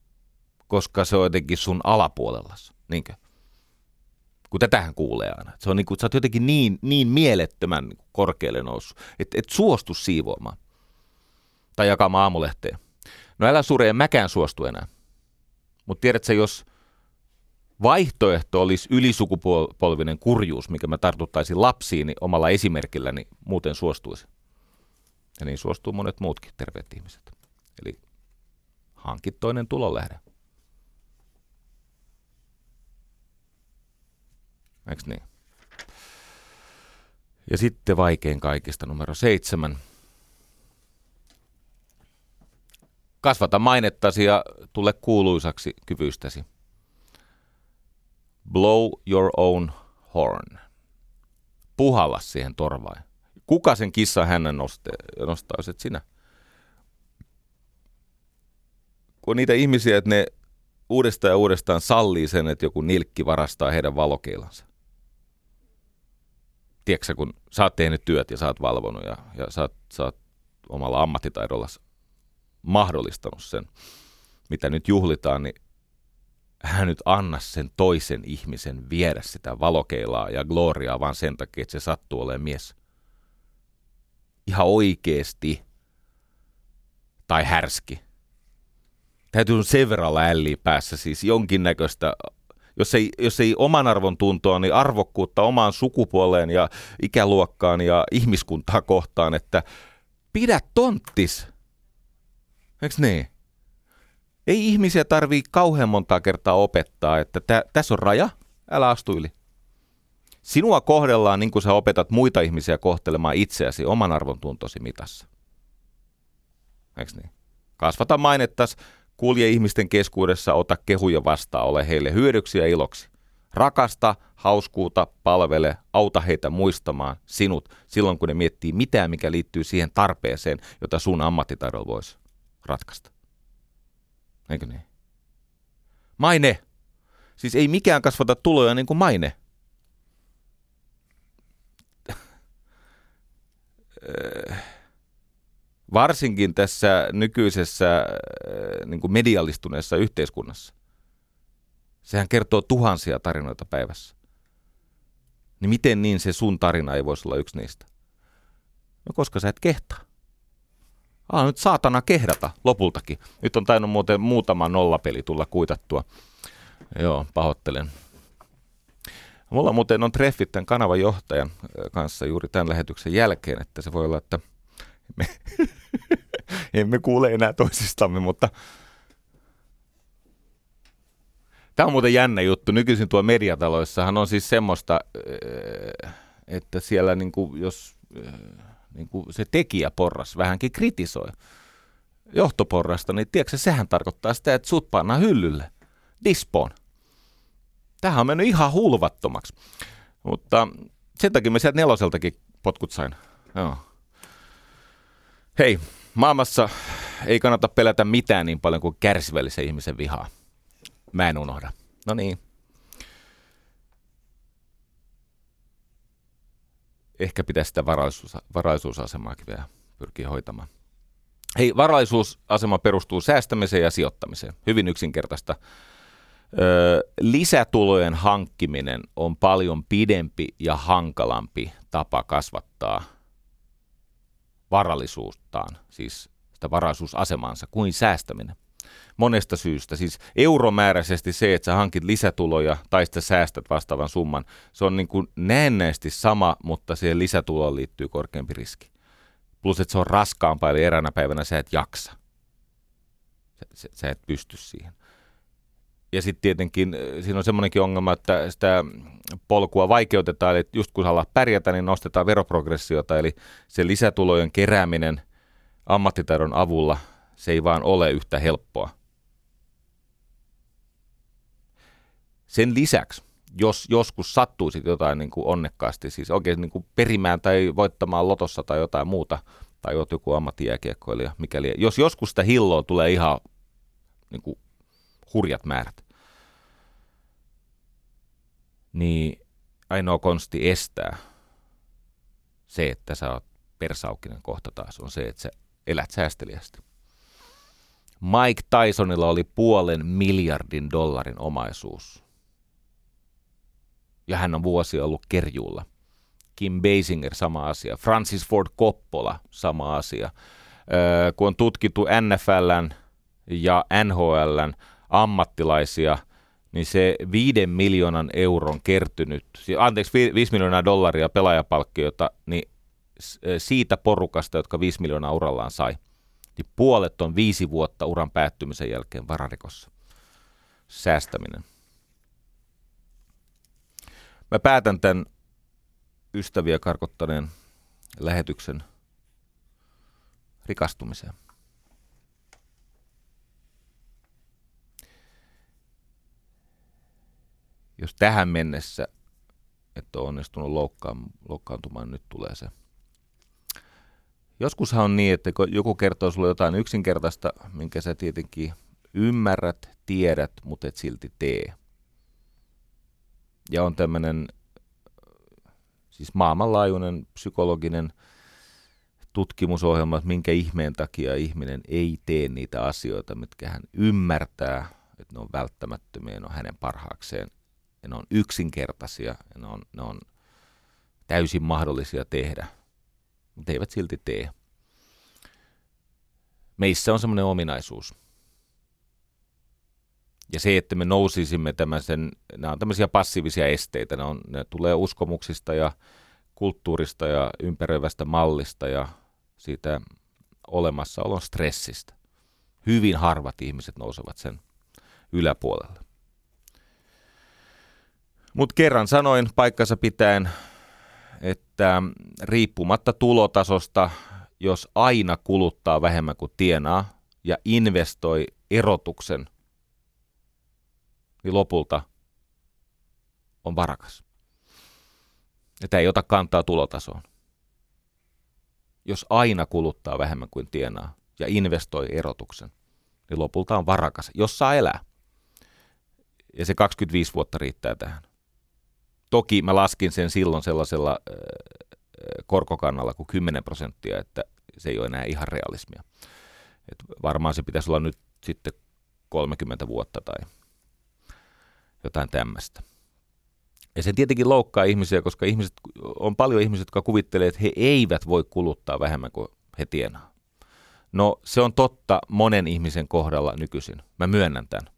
koska se on jotenkin sun alapuolella. Niinkö? Kun tätähän kuulee aina. Se on niin kuin, sä oot jotenkin niin, niin mielettömän korkealle noussut, että et suostu siivoamaan. Tai jakamaan aamulehteä. No älä sure, en mäkään suostu enää. Mutta tiedätkö, jos vaihtoehto olisi ylisukupolvinen kurjuus, mikä mä tartuttaisin lapsiini omalla esimerkilläni, niin muuten suostuisi. Ja niin suostuu monet muutkin terveet ihmiset. Eli hankit toinen tulonlähde. Eikö niin? Ja sitten vaikein kaikista numero seitsemän. Kasvata mainettasi ja tule kuuluisaksi kyvyistäsi. Blow your own horn. Puhalla siihen torvaan. Kuka sen kissan hänen nostaa, et sinä? Kun niitä ihmisiä, että ne uudestaan ja uudestaan sallii sen, että joku nilkki varastaa heidän valokeilansa tiedätkö, kun sä oot tehnyt työt ja sä oot valvonut ja, ja sä, oot, sä oot omalla ammattitaidolla mahdollistanut sen, mitä nyt juhlitaan, niin hän nyt anna sen toisen ihmisen viedä sitä valokeilaa ja gloriaa vaan sen takia, että se sattuu olemaan mies. Ihan oikeesti. Tai härski. Täytyy sen verran älliä päässä siis jonkinnäköistä jos ei, jos ei oman arvon tuntoa, niin arvokkuutta omaan sukupuoleen ja ikäluokkaan ja ihmiskuntaa kohtaan, että pidä tonttis. Eikö niin? Ei ihmisiä tarvii kauhean montaa kertaa opettaa, että tä, tässä on raja, älä astu yli. Sinua kohdellaan niin kuin sä opetat muita ihmisiä kohtelemaan itseäsi oman arvon tuntosi mitassa. Eikö niin? Kasvata mainettas, Kulje ihmisten keskuudessa, ota kehuja vastaan, ole heille hyödyksi ja iloksi. Rakasta, hauskuuta, palvele, auta heitä muistamaan sinut silloin, kun ne miettii mitään, mikä liittyy siihen tarpeeseen, jota sun ammattitaidolla voisi ratkaista. Eikö niin? Maine. Siis ei mikään kasvata tuloja niin kuin maine. varsinkin tässä nykyisessä äh, niin kuin medialistuneessa yhteiskunnassa. Sehän kertoo tuhansia tarinoita päivässä. Niin miten niin se sun tarina ei voisi olla yksi niistä? No koska sä et kehtaa. Ah, nyt saatana kehdata lopultakin. Nyt on tainnut muuten muutama nollapeli tulla kuitattua. Joo, pahoittelen. Mulla muuten on treffit tämän kanavan johtajan äh, kanssa juuri tämän lähetyksen jälkeen, että se voi olla, että – me emme kuule enää toisistamme, mutta Tämä on muuten jännä juttu. Nykyisin tuo mediataloissahan on siis semmoista, äh, että siellä niin kuin, jos äh, niin kuin se tekijäporras vähänkin kritisoi johtoporrasta, niin tiedätkö, sehän tarkoittaa sitä, että sut pannaan hyllylle, dispoon. Tähän on mennyt ihan hulvattomaksi. Mutta sen takia mä sieltä neloseltakin potkut sain. Joo. Hei, maailmassa ei kannata pelätä mitään niin paljon kuin kärsivällisen ihmisen vihaa. Mä en unohda. No niin. Ehkä pitäisi sitä varaisuus, varaisuusasemaakin vielä pyrkiä hoitamaan. Hei, varaisuusasema perustuu säästämiseen ja sijoittamiseen. Hyvin yksinkertaista. Öö, lisätulojen hankkiminen on paljon pidempi ja hankalampi tapa kasvattaa varallisuuttaan, siis sitä varaisuusasemansa, kuin säästäminen. monesta syystä. Siis euromääräisesti se, että sä hankit lisätuloja tai sitten säästät vastaavan summan, se on niin kuin näennäisesti sama, mutta siihen lisätuloon liittyy korkeampi riski. Plus, että se on raskaampaa, eli eräänä päivänä sä et jaksa. Sä, sä et pysty siihen. Ja sitten tietenkin äh, siinä on semmoinenkin ongelma, että sitä polkua vaikeutetaan, eli just kun haluaa pärjätä, niin nostetaan veroprogressiota, eli se lisätulojen kerääminen ammattitaidon avulla, se ei vaan ole yhtä helppoa. Sen lisäksi, jos joskus sattuisi jotain niin kuin onnekkaasti, siis oikein niin kuin perimään tai voittamaan lotossa tai jotain muuta, tai olet joku ammattijääkiekkoilija, mikäli, jos joskus sitä hilloa tulee ihan niin kuin hurjat määrät, niin ainoa konsti estää se, että sä oot persaukkinen kohta taas, on se, että sä elät säästeliästi. Mike Tysonilla oli puolen miljardin dollarin omaisuus. Ja hän on vuosia ollut kerjuulla. Kim Basinger, sama asia. Francis Ford Coppola, sama asia. Öö, kun on tutkittu NFLn ja NHLn ammattilaisia, niin se viiden miljoonan euron kertynyt, anteeksi, viisi miljoonaa dollaria pelaajapalkkiota, niin siitä porukasta, jotka viisi miljoonaa urallaan sai, niin puolet on viisi vuotta uran päättymisen jälkeen vararikossa. Säästäminen. Mä päätän tämän ystäviä karkottaneen lähetyksen rikastumiseen. Jos tähän mennessä että on onnistunut loukkaan, loukkaantumaan, nyt tulee se. Joskushan on niin, että kun joku kertoo sulle jotain yksinkertaista, minkä sä tietenkin ymmärrät, tiedät, mutta et silti tee. Ja on tämmöinen siis maailmanlaajuinen psykologinen tutkimusohjelma, että minkä ihmeen takia ihminen ei tee niitä asioita, mitkä hän ymmärtää, että ne on välttämättömiä, ne on hänen parhaakseen ja ne on yksinkertaisia ja ne on, ne on täysin mahdollisia tehdä, mutta eivät silti tee. Meissä on semmoinen ominaisuus. Ja se, että me nousisimme tämmöisen, nämä on tämmöisiä passiivisia esteitä, ne, on, ne tulee uskomuksista ja kulttuurista ja ympäröivästä mallista ja siitä olemassaolon stressistä. Hyvin harvat ihmiset nousevat sen yläpuolelle. Mutta kerran sanoin paikkansa pitäen, että riippumatta tulotasosta, jos aina kuluttaa vähemmän kuin tienaa ja investoi erotuksen, niin lopulta on varakas. Että ei ota kantaa tulotasoon. Jos aina kuluttaa vähemmän kuin tienaa ja investoi erotuksen, niin lopulta on varakas, jos saa elää. Ja se 25 vuotta riittää tähän. Toki mä laskin sen silloin sellaisella korkokannalla kuin 10 prosenttia, että se ei ole enää ihan realismia. Et varmaan se pitäisi olla nyt sitten 30 vuotta tai jotain tämmöistä. Ja se tietenkin loukkaa ihmisiä, koska ihmiset, on paljon ihmisiä, jotka kuvittelee, että he eivät voi kuluttaa vähemmän kuin he tienaa. No se on totta monen ihmisen kohdalla nykyisin. Mä myönnän tämän.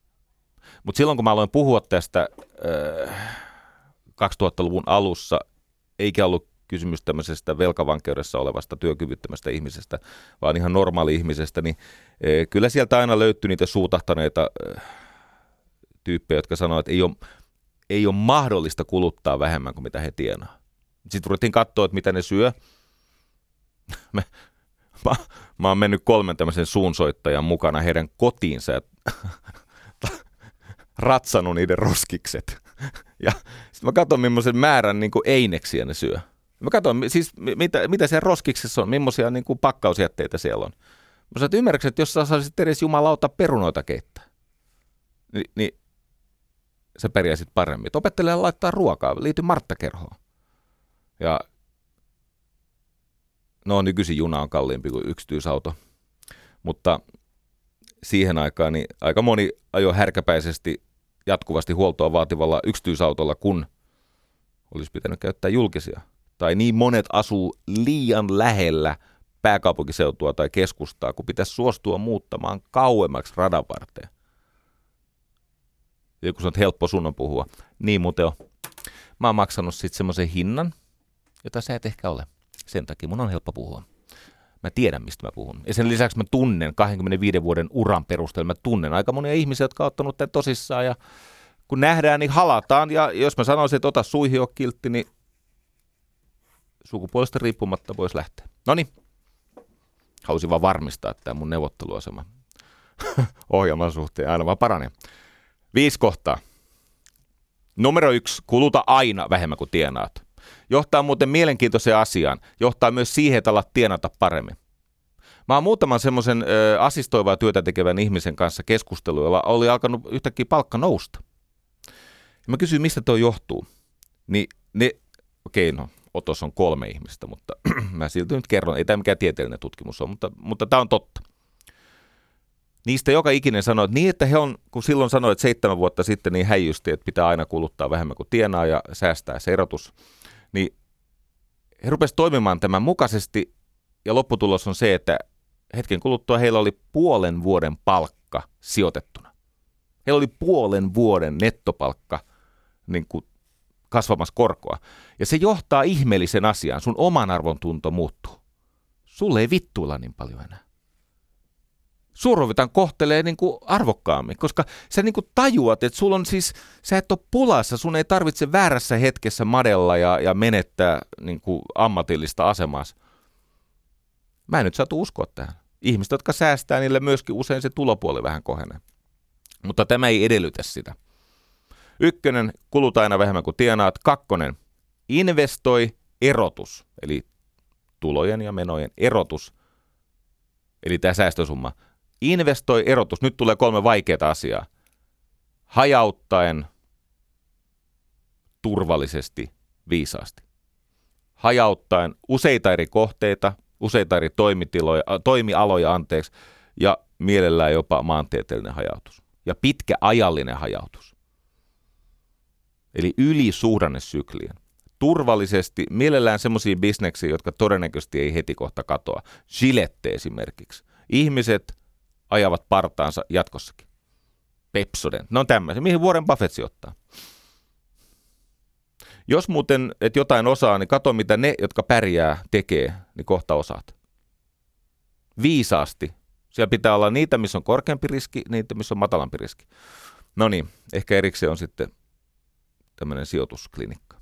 Mutta silloin kun mä aloin puhua tästä äh, 2000-luvun alussa, eikä ollut kysymys tämmöisestä velkavankeudessa olevasta työkyvyttömästä ihmisestä, vaan ihan normaali ihmisestä, niin e, kyllä sieltä aina löytyy niitä suutahtaneita e, tyyppejä, jotka sanoo, että ei ole, ei ole mahdollista kuluttaa vähemmän kuin mitä he tienaa. Sitten ruvettiin katsoa, että mitä ne syö. mä, mä, mä oon mennyt kolmen tämmöisen suunsoittajan mukana heidän kotiinsa ja ratsannut niiden roskikset. Ja sitten mä katson, millaisen määrän niin kuin eineksiä ne syö. Mä katson, siis mitä, mitä siellä roskiksessa on, millaisia niin kuin pakkausjätteitä siellä on. Mä sanoin, että ymmärrätkö, että jos sä saisit edes jumalauta perunoita keittää, niin, niin sä pärjäisit paremmin. Et opettele laittaa ruokaa, liity Martta-kerhoon. Ja no nykyisin juna on kalliimpi kuin yksityisauto, mutta siihen aikaan niin aika moni ajoi härkäpäisesti jatkuvasti huoltoa vaativalla yksityisautolla, kun olisi pitänyt käyttää julkisia. Tai niin monet asuu liian lähellä pääkaupunkiseutua tai keskustaa, kun pitäisi suostua muuttamaan kauemmaksi radan varteen. Joku sanoo, että helppo sun on puhua. Niin muuten on. Mä oon maksanut sitten semmoisen hinnan, jota sä et ehkä ole. Sen takia mun on helppo puhua. Mä tiedän, mistä mä puhun. Ja sen lisäksi mä tunnen 25 vuoden uran perusteella, mä tunnen aika monia ihmisiä, jotka on ottanut tämän tosissaan ja kun nähdään, niin halataan. Ja jos mä sanoisin, että ota suihin kiltti, niin sukupuolesta riippumatta voisi lähteä. No niin, halusin vaan varmistaa, että tämä mun neuvotteluasema ohjelman suhteen aina vaan paranee. Viisi kohtaa. Numero yksi, kuluta aina vähemmän kuin tienaat. Johtaa muuten mielenkiintoiseen asiaan. Johtaa myös siihen, että alat tienata paremmin. Mä oon muutaman semmoisen asistoivaa työtä tekevän ihmisen kanssa keskustellut, jolla oli alkanut yhtäkkiä palkka nousta. Ja mä kysyin, mistä tuo johtuu. Niin ne, okei okay, no, otos on kolme ihmistä, mutta mä silti nyt kerron, ei tämä mikään tieteellinen tutkimus ole, mutta, mutta tämä on totta. Niistä joka ikinen sanoi, että niin, että he on, kun silloin sanoi, että seitsemän vuotta sitten, niin häijysti, että pitää aina kuluttaa vähemmän kuin tienaa ja säästää se erotus, niin he rupesivat toimimaan tämän mukaisesti ja lopputulos on se, että hetken kuluttua heillä oli puolen vuoden palkka sijoitettuna. Heillä oli puolen vuoden nettopalkka niin kuin kasvamassa korkoa. Ja se johtaa ihmeellisen asiaan. Sun oman arvon tunto muuttuu. Sulle ei vittuilla niin paljon enää. Suurovitan kohtelee niin kuin arvokkaammin, koska sä niin kuin tajuat, että sulla on siis, sä et ole pulassa, sun ei tarvitse väärässä hetkessä madella ja, ja menettää niin kuin ammatillista asemaa. Mä en nyt saatu uskoa tähän. Ihmiset, jotka säästää, niille myöskin usein se tulopuoli vähän kohenee. Mutta tämä ei edellytä sitä. Ykkönen, kuluta aina vähemmän kuin tienaat. Kakkonen, investoi erotus, eli tulojen ja menojen erotus, eli tämä säästösumma. Investoi erotus, nyt tulee kolme vaikeaa asiaa. Hajauttaen, turvallisesti, viisaasti. Hajauttaen useita eri kohteita, useita eri toimitiloja, toimialoja, anteeksi, ja mielellään jopa maantieteellinen hajautus. Ja pitkä ajallinen hajautus eli yli suhdannesyklien. Turvallisesti, mielellään semmoisia bisneksiä, jotka todennäköisesti ei heti kohta katoa. Gillette esimerkiksi. Ihmiset ajavat partaansa jatkossakin. Pepsoden. No tämmöisiä, mihin vuoden Buffett sijoittaa. Jos muuten et jotain osaa, niin kato mitä ne, jotka pärjää, tekee, niin kohta osaat. Viisaasti. Siellä pitää olla niitä, missä on korkeampi riski, niitä, missä on matalampi riski. No niin, ehkä erikseen on sitten tämmöinen sijoitusklinikka.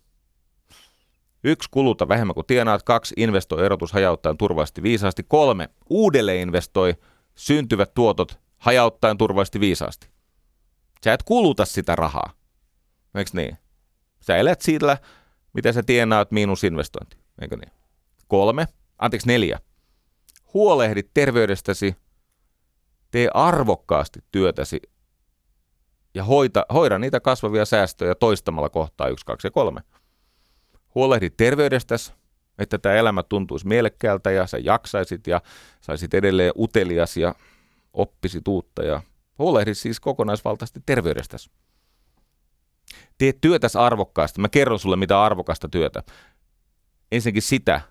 Yksi, kuluta vähemmän kuin tienaat. Kaksi, investoi erotus hajauttaen turvallisesti viisaasti. Kolme, uudelleen investoi syntyvät tuotot hajauttaen turvallisesti viisaasti. Sä et kuluta sitä rahaa. Eikö niin? Sä elät siitä, mitä sä tienaat miinus investointi. Eikö niin? Kolme, anteeksi neljä. Huolehdi terveydestäsi, tee arvokkaasti työtäsi ja hoita, hoida niitä kasvavia säästöjä toistamalla kohtaa 1, 2 ja 3. Huolehdi terveydestäsi, että tämä elämä tuntuisi mielekkäältä ja sä jaksaisit ja saisit edelleen utelias ja oppisit uutta ja huolehdi siis kokonaisvaltaisesti terveydestäsi. Tee työtäsi arvokkaasti. Mä kerron sulle, mitä arvokasta työtä. Ensinnäkin sitä,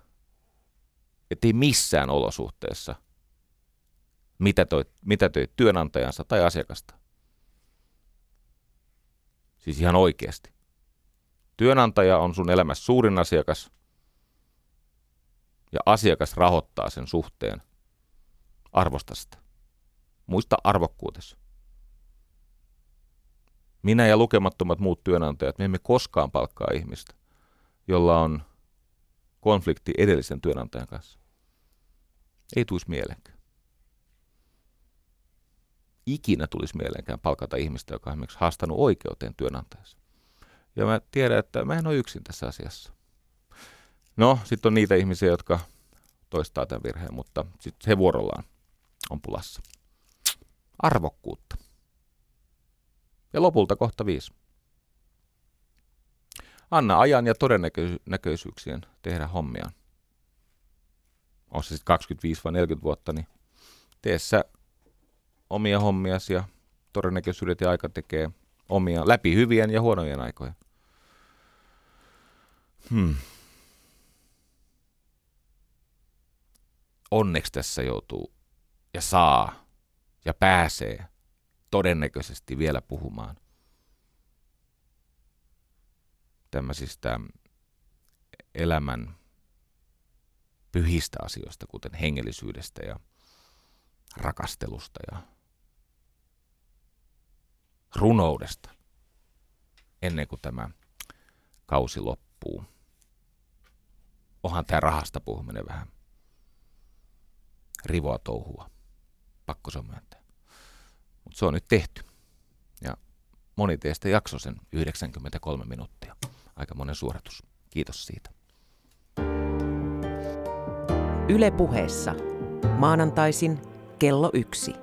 että ei missään olosuhteessa mitä, toi, mitä toi työnantajansa tai asiakasta. Siis ihan oikeasti. Työnantaja on sun elämässä suurin asiakas ja asiakas rahoittaa sen suhteen. Arvosta sitä. Muista arvokkuutesi. Minä ja lukemattomat muut työnantajat, me emme koskaan palkkaa ihmistä, jolla on konflikti edellisen työnantajan kanssa. Ei tuisi mieleenkään ikinä tulisi mieleenkään palkata ihmistä, joka on esimerkiksi haastanut oikeuteen työnantajansa. Ja mä tiedän, että mä en ole yksin tässä asiassa. No, sitten on niitä ihmisiä, jotka toistaa tämän virheen, mutta sitten he vuorollaan on pulassa. Arvokkuutta. Ja lopulta kohta viisi. Anna ajan ja todennäköisyyksien tehdä hommiaan. On se sitten 25 vai 40 vuotta, niin tee sä omia hommiasi ja todennäköisyydet ja aika tekee omia, läpi hyvien ja huonojen aikojen. Hmm. Onneksi tässä joutuu ja saa ja pääsee todennäköisesti vielä puhumaan tämmöisistä elämän pyhistä asioista, kuten hengellisyydestä ja rakastelusta ja runoudesta, ennen kuin tämä kausi loppuu. Onhan tämä rahasta puhuminen vähän rivoa touhua. Pakko se on myöntää. Mutta se on nyt tehty. Ja moni teistä jaksoi sen 93 minuuttia. Aika monen suoritus. Kiitos siitä. Yle puheessa. Maanantaisin kello yksi.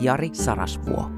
Jari Sarasvuo.